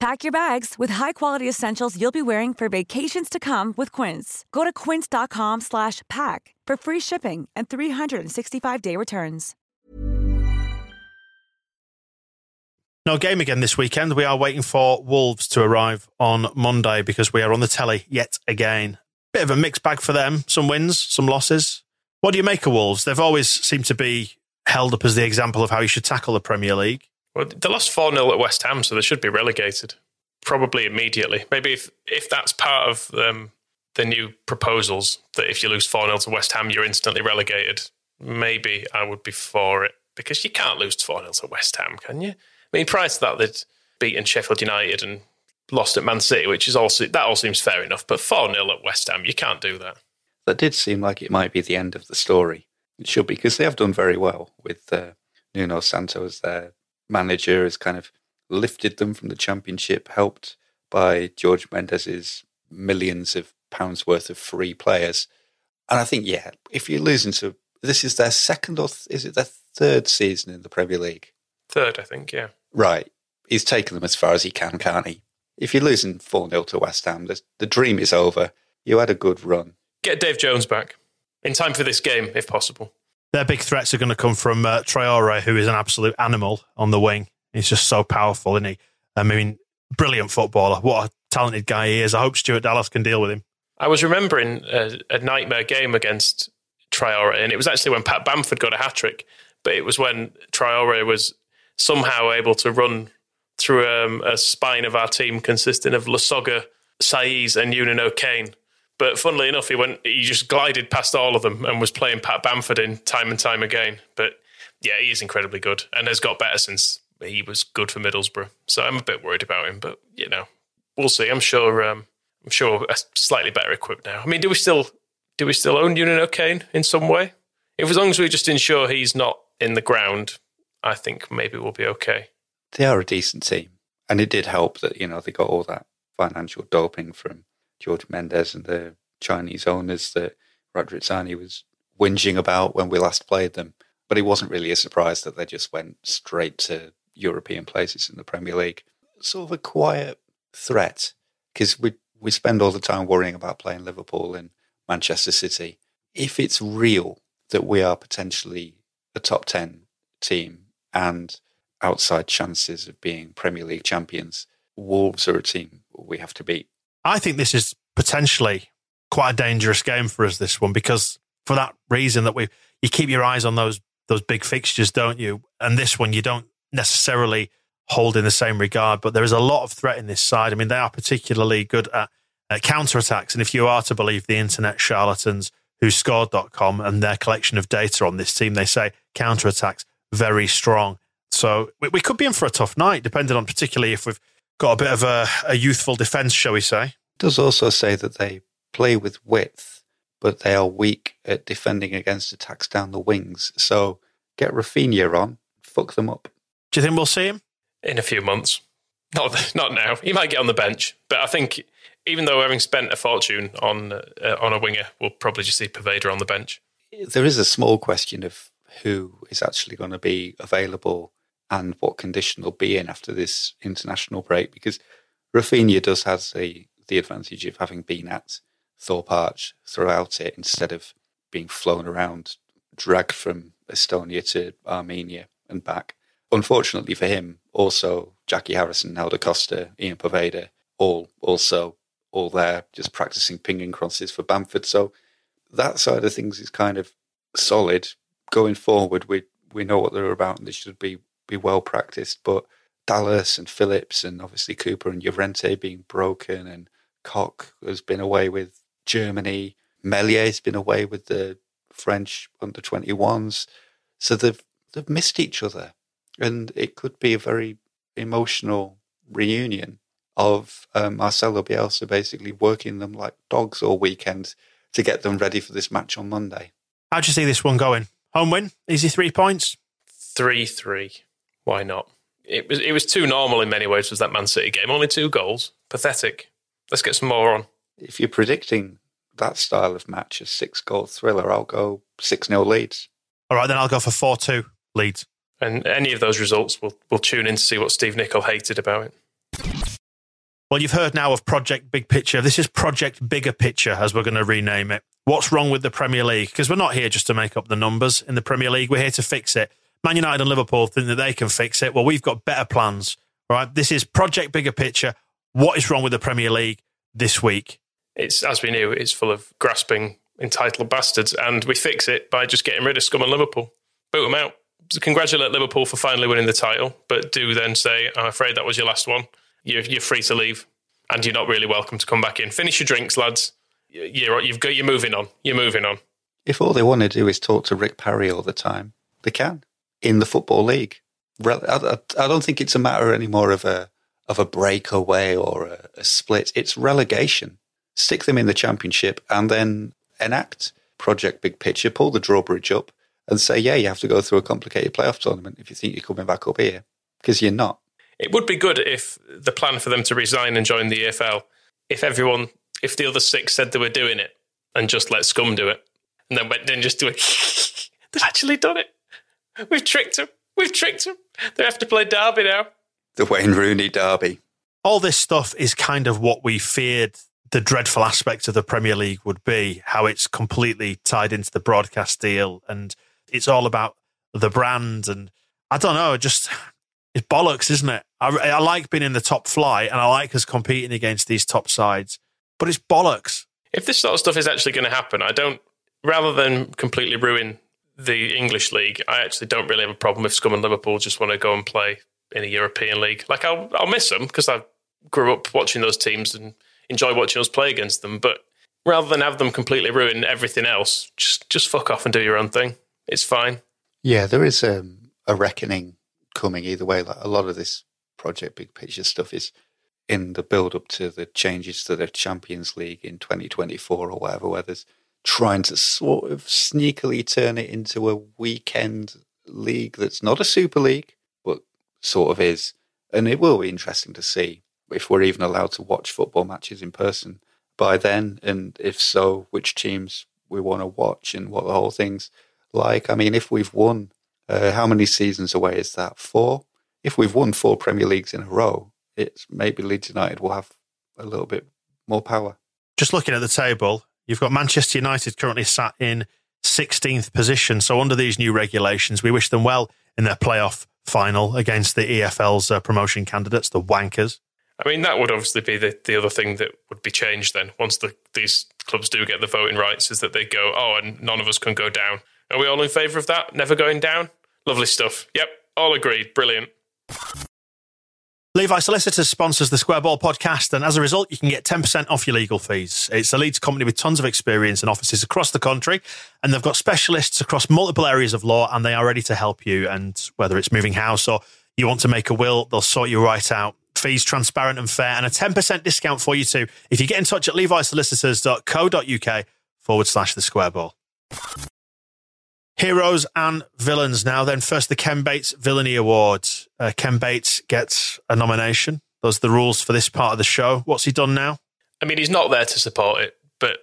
Pack your bags with high-quality essentials you'll be wearing for vacations to come with Quince. Go to quince.com slash pack for free shipping and 365-day returns. No game again this weekend. We are waiting for Wolves to arrive on Monday because we are on the telly yet again. Bit of a mixed bag for them. Some wins, some losses. What do you make of Wolves? They've always seemed to be held up as the example of how you should tackle the Premier League. Well, they lost 4 0 at West Ham, so they should be relegated. Probably immediately. Maybe if, if that's part of um, the new proposals, that if you lose 4 0 to West Ham, you're instantly relegated, maybe I would be for it. Because you can't lose 4 0 to West Ham, can you? I mean, prior to that, they'd beaten Sheffield United and lost at Man City, which is also that all seems fair enough. But four 0 at West Ham, you can't do that. That did seem like it might be the end of the story. It should be because they have done very well with uh, Nuno Santo as their manager, has kind of lifted them from the Championship, helped by George Mendes's millions of pounds worth of free players. And I think, yeah, if you're losing to this is their second or th- is it their third season in the Premier League? Third, I think, yeah. Right. He's taken them as far as he can, can't he? If you're losing 4 0 to West Ham, the, the dream is over. You had a good run. Get Dave Jones back in time for this game, if possible. Their big threats are going to come from uh, Traore, who is an absolute animal on the wing. He's just so powerful, isn't he? I mean, brilliant footballer. What a talented guy he is. I hope Stuart Dallas can deal with him. I was remembering a, a nightmare game against Traore, and it was actually when Pat Bamford got a hat trick, but it was when Traore was somehow able to run through um, a spine of our team consisting of Lasogga, Saiz, and Eunan O'Kane. But funnily enough, he went. He just glided past all of them and was playing Pat Bamford in time and time again. But yeah, he is incredibly good and has got better since he was good for Middlesbrough. So I'm a bit worried about him, but you know, we'll see. I'm sure. Um, I'm sure slightly better equipped now. I mean, do we still do we still own Eunan O'Kane in some way? If as long as we just ensure he's not in the ground I think maybe we'll be okay. They are a decent team. And it did help that, you know, they got all that financial doping from George Mendes and the Chinese owners that Radrizzani was whinging about when we last played them. But it wasn't really a surprise that they just went straight to European places in the Premier League. Sort of a quiet threat because we we spend all the time worrying about playing Liverpool and Manchester City. If it's real that we are potentially a top ten team and outside chances of being Premier League champions, Wolves are a team we have to beat. I think this is potentially quite a dangerous game for us this one because for that reason that we you keep your eyes on those those big fixtures, don't you? And this one you don't necessarily hold in the same regard, but there is a lot of threat in this side. I mean, they are particularly good at, at counter attacks, and if you are to believe the internet charlatans WhoScored.com and their collection of data on this team, they say counter attacks very strong. So we, we, could be in for a tough night, depending on particularly if we've got a bit of a, a youthful defence, shall we say. It does also say that they play with width, but they are weak at defending against attacks down the wings. So get Raphinha on, fuck them up. Do you think we'll see him? In a few months. Not, not now. He might get on the bench, but I think even though having spent a fortune on uh, on a winger, we'll probably just see Poveda on the bench. There is a small question of who is actually going to be available and what condition they'll be in after this international break because Raphinha does have the, the advantage of having been at Thorpe Arch throughout it instead of being flown around, dragged from Estonia to Armenia and back. Unfortunately for him, also Jackie Harrison, Helder Costa, Ian Poveda, all also all there just practicing pinging crosses for Bamford. So that side of things is kind of solid. Going forward, we we know what they're about and they should be be well practiced. But Dallas and Phillips and obviously Cooper and Llorente being broken and Koch has been away with Germany. Meslier's been away with the French under 21s. So they've they've missed each other. And it could be a very emotional reunion of um, Marcelo Bielsa basically working them like dogs all weekend to get them ready for this match on Monday. How do you see this one going? Home win? Easy three points? 3 3. Why not? It was, it was too normal in many ways, was that Man City game. Only two goals. Pathetic. Let's get some more on. If you're predicting that style of match, a six goal thriller, I'll go 6 0 Leeds. All right, then I'll go for 4 2 Leeds. And any of those results, we'll, we'll tune in to see what Steve Nicol hated about it. Well, you've heard now of Project Big Picture. This is Project Bigger Picture, as we're going to rename it. What's wrong with the Premier League? Because we're not here just to make up the numbers in the Premier League. We're here to fix it. Man United and Liverpool think that they can fix it. Well, we've got better plans. right? This is Project Bigger Picture. What is wrong with the Premier League this week? It's, as we knew, it's full of grasping, entitled bastards. And we fix it by just getting rid of Scum and Liverpool. Boot them out. So congratulate Liverpool for finally winning the title, but do then say, I'm afraid that was your last one you're, you're free to leave and you're not really welcome to come back in. Finish your drinks, lads. You're, you've got, you're moving on. You're moving on. If all they want to do is talk to Rick Parry all the time, they can in the Football League. I don't think it's a matter anymore of a of a breakaway or a, a split. It's relegation. Stick them in the Championship and then enact Project Big Picture, pull the drawbridge up and say, yeah, you have to go through a complicated playoff tournament if you think you're coming back up here because you're not. It would be good if the plan for them to resign and join the EFL, if everyone, if the other six said they were doing it and just let Scum do it, and then went then just do it. They've actually done it. We've tricked them. We've tricked them. They have to play Derby now. The Wayne Rooney Derby. All this stuff is kind of what we feared the dreadful aspect of the Premier League would be, how it's completely tied into the broadcast deal and it's all about the brand. And I don't know, just it's bollocks, isn't it? I, I like being in the top flight and I like us competing against these top sides, but it's bollocks. If this sort of stuff is actually going to happen, I don't, rather than completely ruin the English league, I actually don't really have a problem if Scum and Liverpool just want to go and play in a European league. Like I'll, I'll miss them because I grew up watching those teams and enjoy watching us play against them. But rather than have them completely ruin everything else, just just fuck off and do your own thing. It's fine. Yeah, there is um, a reckoning coming either way. Like a lot of this project big picture stuff is in the build up to the changes to the Champions League in 2024 or whatever, where there's trying to sort of sneakily turn it into a weekend league that's not a super league, but sort of is. And it will be interesting to see if we're even allowed to watch football matches in person by then, and if so, which teams we want to watch and what the whole thing's like. I mean, if we've won uh, how many seasons away is that? Four? If we've won four Premier Leagues in a row it's maybe Leeds United will have a little bit more power. Just looking at the table, you've got Manchester United currently sat in 16th position. So under these new regulations, we wish them well in their playoff final against the EFL's uh, promotion candidates, the Wankers. I mean, that would obviously be the, the other thing that would be changed then once the, these clubs do get the voting rights is that they go, oh, and none of us can go down. Are we all in favour of that? Never going down? Lovely stuff. Yep, all agreed. Brilliant. Levi Solicitors sponsors the Square Ball podcast, and as a result, you can get 10% off your legal fees. It's a Leeds company with tons of experience and offices across the country, and they've got specialists across multiple areas of law, and they are ready to help you. And whether it's moving house or you want to make a will, they'll sort you right out. Fees transparent and fair, and a 10% discount for you too if you get in touch at levisolicitors.co.uk forward slash the square ball. Heroes and villains now. Then first, the Ken Bates Villainy Award. Uh, Ken Bates gets a nomination. Those are the rules for this part of the show. What's he done now? I mean, he's not there to support it, but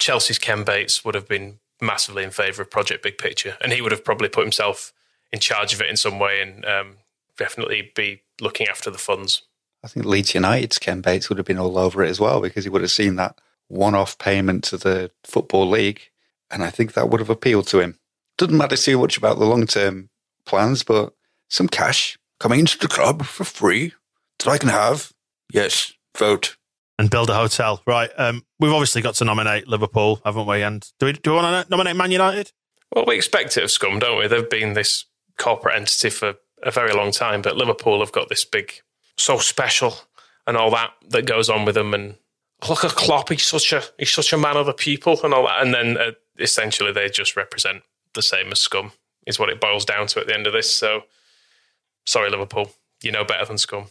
Chelsea's Ken Bates would have been massively in favour of Project Big Picture, and he would have probably put himself in charge of it in some way and um, definitely be looking after the funds. I think Leeds United's Ken Bates would have been all over it as well because he would have seen that one-off payment to the Football League, and I think that would have appealed to him. Doesn't matter too much about the long-term plans, but some cash coming into the club for free that I can have. Yes, vote and build a hotel. Right. Um, we've obviously got to nominate Liverpool, haven't we? And do we do we want to nominate Man United? Well, we expect it of Scum, don't we? They've been this corporate entity for a very long time, but Liverpool have got this big, so special, and all that that goes on with them. And look at Klopp; he's such a he's such a man of the people, and all that. And then uh, essentially, they just represent the same as Scum, is what it boils down to at the end of this. So, sorry, Liverpool, you know better than Scum.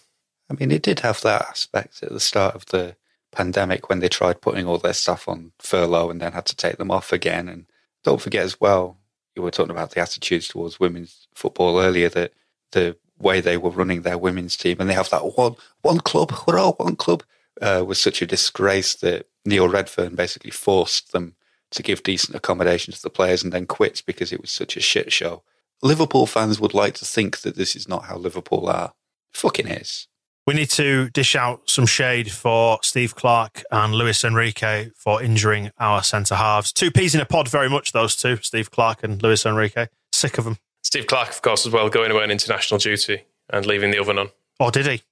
I mean, it did have that aspect at the start of the pandemic when they tried putting all their stuff on furlough and then had to take them off again. And don't forget as well, you were talking about the attitudes towards women's football earlier, that the way they were running their women's team and they have that one one club, all one club, uh, was such a disgrace that Neil Redfearn basically forced them to give decent accommodation to the players and then quits because it was such a shit show. Liverpool fans would like to think that this is not how Liverpool are. Fucking is. We need to dish out some shade for Steve Clarke and Luis Enrique for injuring our centre halves. Two peas in a pod, very much, those two, Steve Clarke and Luis Enrique. Sick of them. Steve Clarke, of course, as well, going away on international duty and leaving the oven on. Or did he?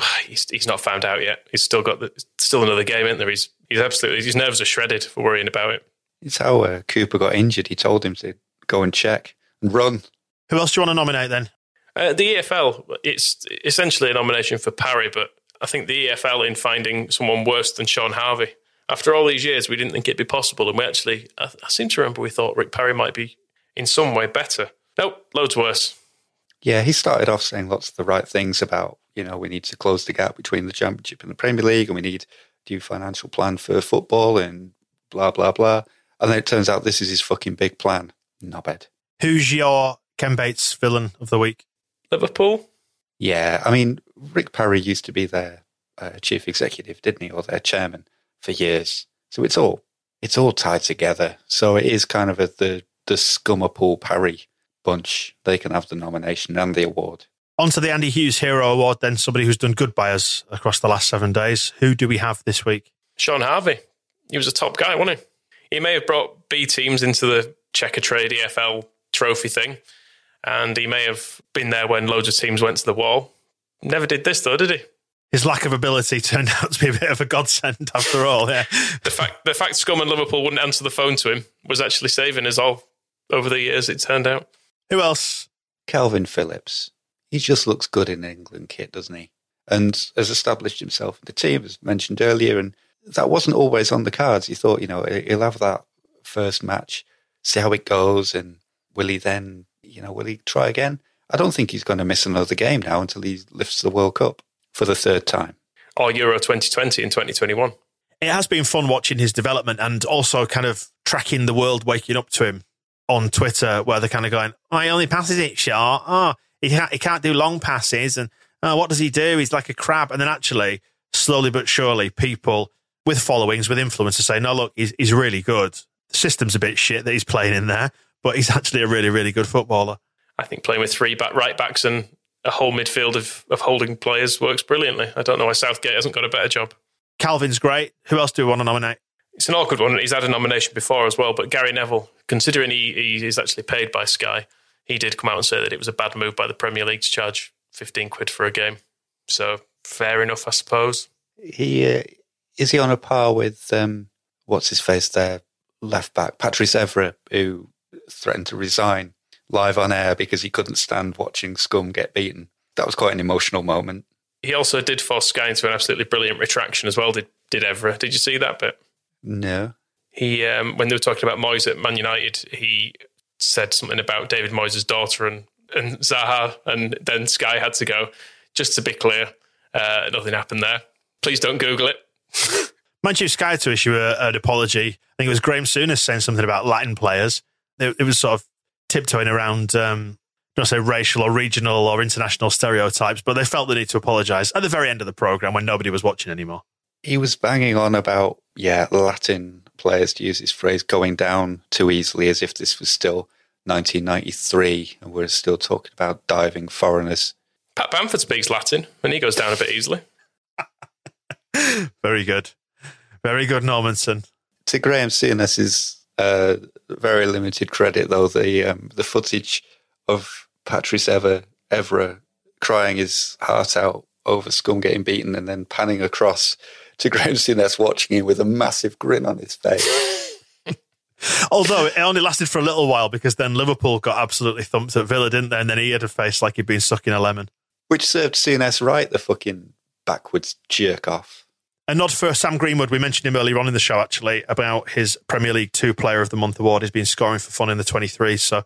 He's, he's not found out yet. He's still got the, still another game, isn't there? He's, he's absolutely, his nerves are shredded for worrying about it. It's how uh, Cooper got injured. He told him to go and check and run. Who else do you want to nominate then? Uh, the EFL, it's essentially a nomination for Parry, but I think the EFL in finding someone worse than Shaun Harvey. After all these years, we didn't think it'd be possible, and we actually, I, I seem to remember we thought Rick Parry might be in some way better. Nope, loads worse. Yeah, he started off saying lots of the right things about, you know, we need to close the gap between the Championship and the Premier League, and we need a new financial plan for football, and blah, blah, blah. And then it turns out this is his fucking big plan. Knobhead. Who's your Ken Bates villain of the week? Liverpool. Yeah, I mean, Rick Parry used to be their uh, chief executive, didn't he, or their chairman for years. So it's all it's all tied together. So it is kind of a, the the Scummerpool Parry bunch. They can have the nomination and the award. On to the Andy Hughes Hero Award, then somebody who's done good by us across the last seven days. Who do we have this week? Shaun Harvey. He was a top guy, wasn't he? He may have brought B teams into the Checkatrade EFL trophy thing, and he may have been there when loads of teams went to the wall. Never did this though, did he? His lack of ability turned out to be a bit of a godsend after all. Yeah. the fact the fact Scum and Liverpool wouldn't answer the phone to him was actually saving us all over the years. It turned out. Who else? Kalvin Phillips. He just looks good in an England kit, doesn't he? And has established himself in the team, as mentioned earlier, and that wasn't always on the cards. You thought, you know, he'll have that first match, see how it goes, and will he then, you know, will he try again? I don't think he's going to miss another game now until he lifts the World Cup for the third time. Or Euro 2020 and 2021. It has been fun watching his development and also kind of tracking the world waking up to him on Twitter, where they're kind of going, "Oh, he only passes it short. Oh, he can't, he can't do long passes, and oh, what does he do? He's like a crab." And then actually, slowly but surely, people with followings, with influence, to say, no, look, he's, he's really good. The system's a bit shit that he's playing in there, but he's actually a really, really good footballer. I think playing with three back right backs and a whole midfield of, of holding players works brilliantly. I don't know why Southgate hasn't got a better job. Kalvin's great. Who else do we want to nominate? It's an awkward one. He's had a nomination before as well, but Gary Neville, considering he, he is actually paid by Sky, he did come out and say that it was a bad move by the Premier League to charge 15 quid for a game. So fair enough, I suppose. He uh, is he on a par with um, what's his face there, left back Patrice Evra, who threatened to resign live on air because he couldn't stand watching Scum get beaten. That was quite an emotional moment. He also did force Sky into an absolutely brilliant retraction as well. Did did Evra? Did you see that bit? No. He um, when they were talking about Moyes at Man United, he said something about David Moyes' daughter and and Zaha, and then Sky had to go. Just to be clear, uh, nothing happened there. Please don't Google it. Manchester Sky to issue a, an apology. I think it was Graham Souness saying something about Latin players. It, it was sort of tiptoeing around, um, don't say racial or regional or international stereotypes, but they felt the need to apologise at the very end of the programme when nobody was watching anymore. He was banging on about, yeah, Latin players, to use his phrase, going down too easily as if this was still 1993 and we're still talking about diving foreigners. Pat Bamford speaks Latin and he goes down a bit easily. very good. Very good, Normanson. To Graham Souness's uh, very limited credit, though, the um, the footage of Patrice Ever, Evra crying his heart out over Scum getting beaten and then panning across to Graham Souness watching him with a massive grin on his face. Although it only lasted for a little while because then Liverpool got absolutely thumped at Villa, didn't they? And then he had a face like he'd been sucking a lemon. Which served Souness right, the fucking backwards jerk off. And nod for Sam Greenwood. We mentioned him earlier on in the show, actually, about his Premier League Two Player of the Month award. He's been scoring for fun in the 23s. So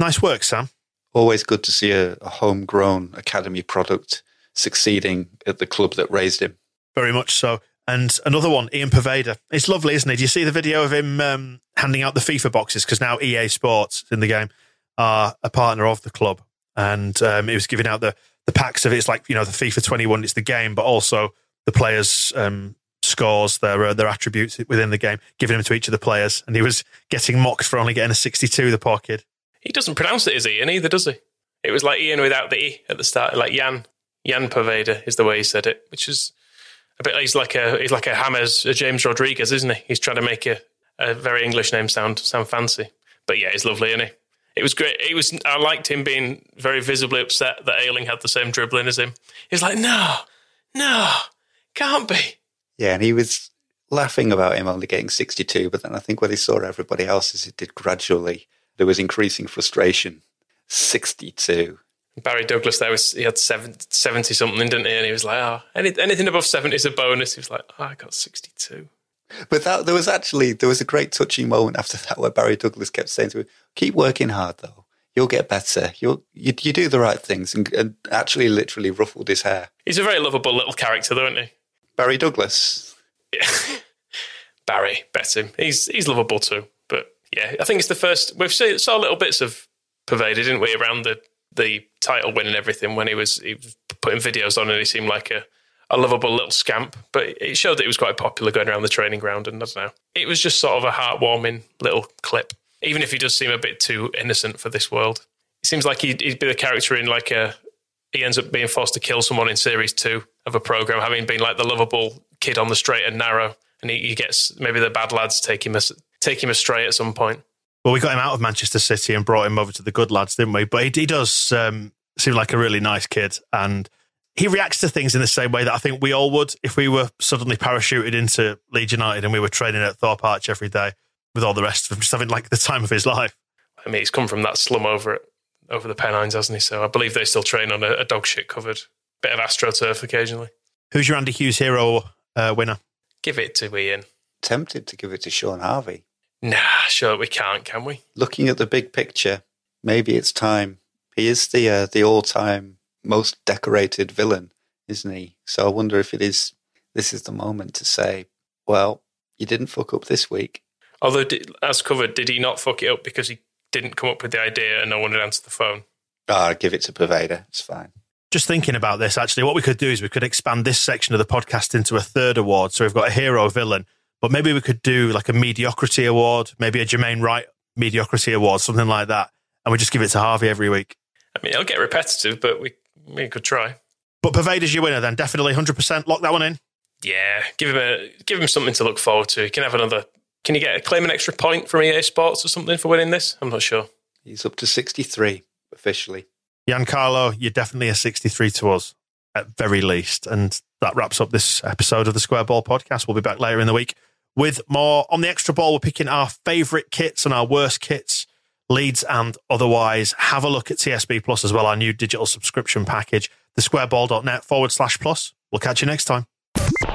nice work, Sam. Always good to see a, a homegrown academy product succeeding at the club that raised him. Very much so. And another one, Ian Poveda. It's lovely, isn't it? Do you see the video of him um, handing out the FIFA boxes? Because now EA Sports in the game are a partner of the club. And um, he was giving out the, the packs of it. It's like, you know, the FIFA 21, it's the game, but also the players' um, scores, their uh, their attributes within the game, giving them to each of the players. And he was getting mocked for only getting a 62, the poor kid. He doesn't pronounce it as Ian either, does he? It was like Ian without the E at the start, like Jan. Jan Poveda is the way he said it, which is a bit. He's like a he's like a James a James Rodriguez, isn't he? He's trying to make a, a very English name sound sound fancy. But yeah, he's lovely, isn't he? It was great. It was. I liked him being very visibly upset that Ayling had the same dribbling as him. He's like, no, no, can't be. Yeah, and he was laughing about him only getting 62, but then I think when he saw everybody else as it did gradually, there was increasing frustration. 62. Barry Douglas there was he had 70, 70 something, didn't he? And he was like, oh, any, anything above 70 is a bonus. He was like, oh, I got 62. But that, there was actually there was a great touching moment after that where Barry Douglas kept saying to him, "Keep working hard, though. You'll get better. You'll you, you do the right things." And, and, actually, literally ruffled his hair. He's a very lovable little character, though, isn't he? Barry Douglas. Yeah, Barry, bet him. He's he's lovable too. But yeah, I think it's the first we've seen, saw little bits of Poveda, didn't we, around the the title win and everything when he was he was putting videos on and he seemed like a a lovable little scamp, but it showed that he was quite popular going around the training ground. And I don't know, it was just sort of a heartwarming little clip, even if he does seem a bit too innocent for this world. It seems like he'd, he'd be the character in like a. He ends up being forced to kill someone in series two of a program, having been like the lovable kid on the straight and narrow, and he, he gets maybe the bad lads take him take him astray at some point. Well, we got him out of Manchester City and brought him over to the good lads, didn't we? But he, he does um, seem like a really nice kid, and he reacts to things in the same way that I think we all would if we were suddenly parachuted into Leeds United and we were training at Thorpe Arch every day with all the rest of him, just having like the time of his life. I mean, he's come from that slum over it, over the Pennines, hasn't he? So I believe they still train on a, a dog shit covered bit of astroturf occasionally. Who's your Andy Hughes hero uh, winner? Give it to Ian. Tempted to give it to Shaun Harvey. Nah, sure we can't, can we? Looking at the big picture, maybe it's time. He is the uh, the all time most decorated villain, isn't he? So I wonder if it is. This is the moment to say, well, you didn't fuck up this week. Although, as covered, did he not fuck it up because he didn't come up with the idea and no one had answered the phone? Ah, oh, give it to Poveda. It's fine. Just thinking about this, actually, what we could do is we could expand this section of the podcast into a third award. So we've got a hero villain, but maybe we could do like a mediocrity award, maybe a Jermaine Wright mediocrity award, something like that. And we just give it to Harvey every week. I mean, it'll get repetitive, but we we could try. But Poveda's your winner then. Definitely 100%. Lock that one in. Yeah, give him a give him something to look forward to. He can have another. Can you get claim an extra point from EA Sports or something for winning this? I'm not sure. He's up to 63 officially. Giancarlo, you're definitely a 63 to us at very least. And that wraps up this episode of the Square Ball podcast. We'll be back later in the week with more on the extra ball. We're picking our favorite kits and our worst kits, Leeds and otherwise. Have a look at TSB Plus as well, our new digital subscription package, thesquareball.net forward slash plus. We'll catch you next time.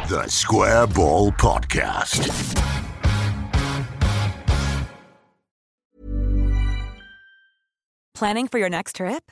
The Square Ball Podcast. Planning for your next trip?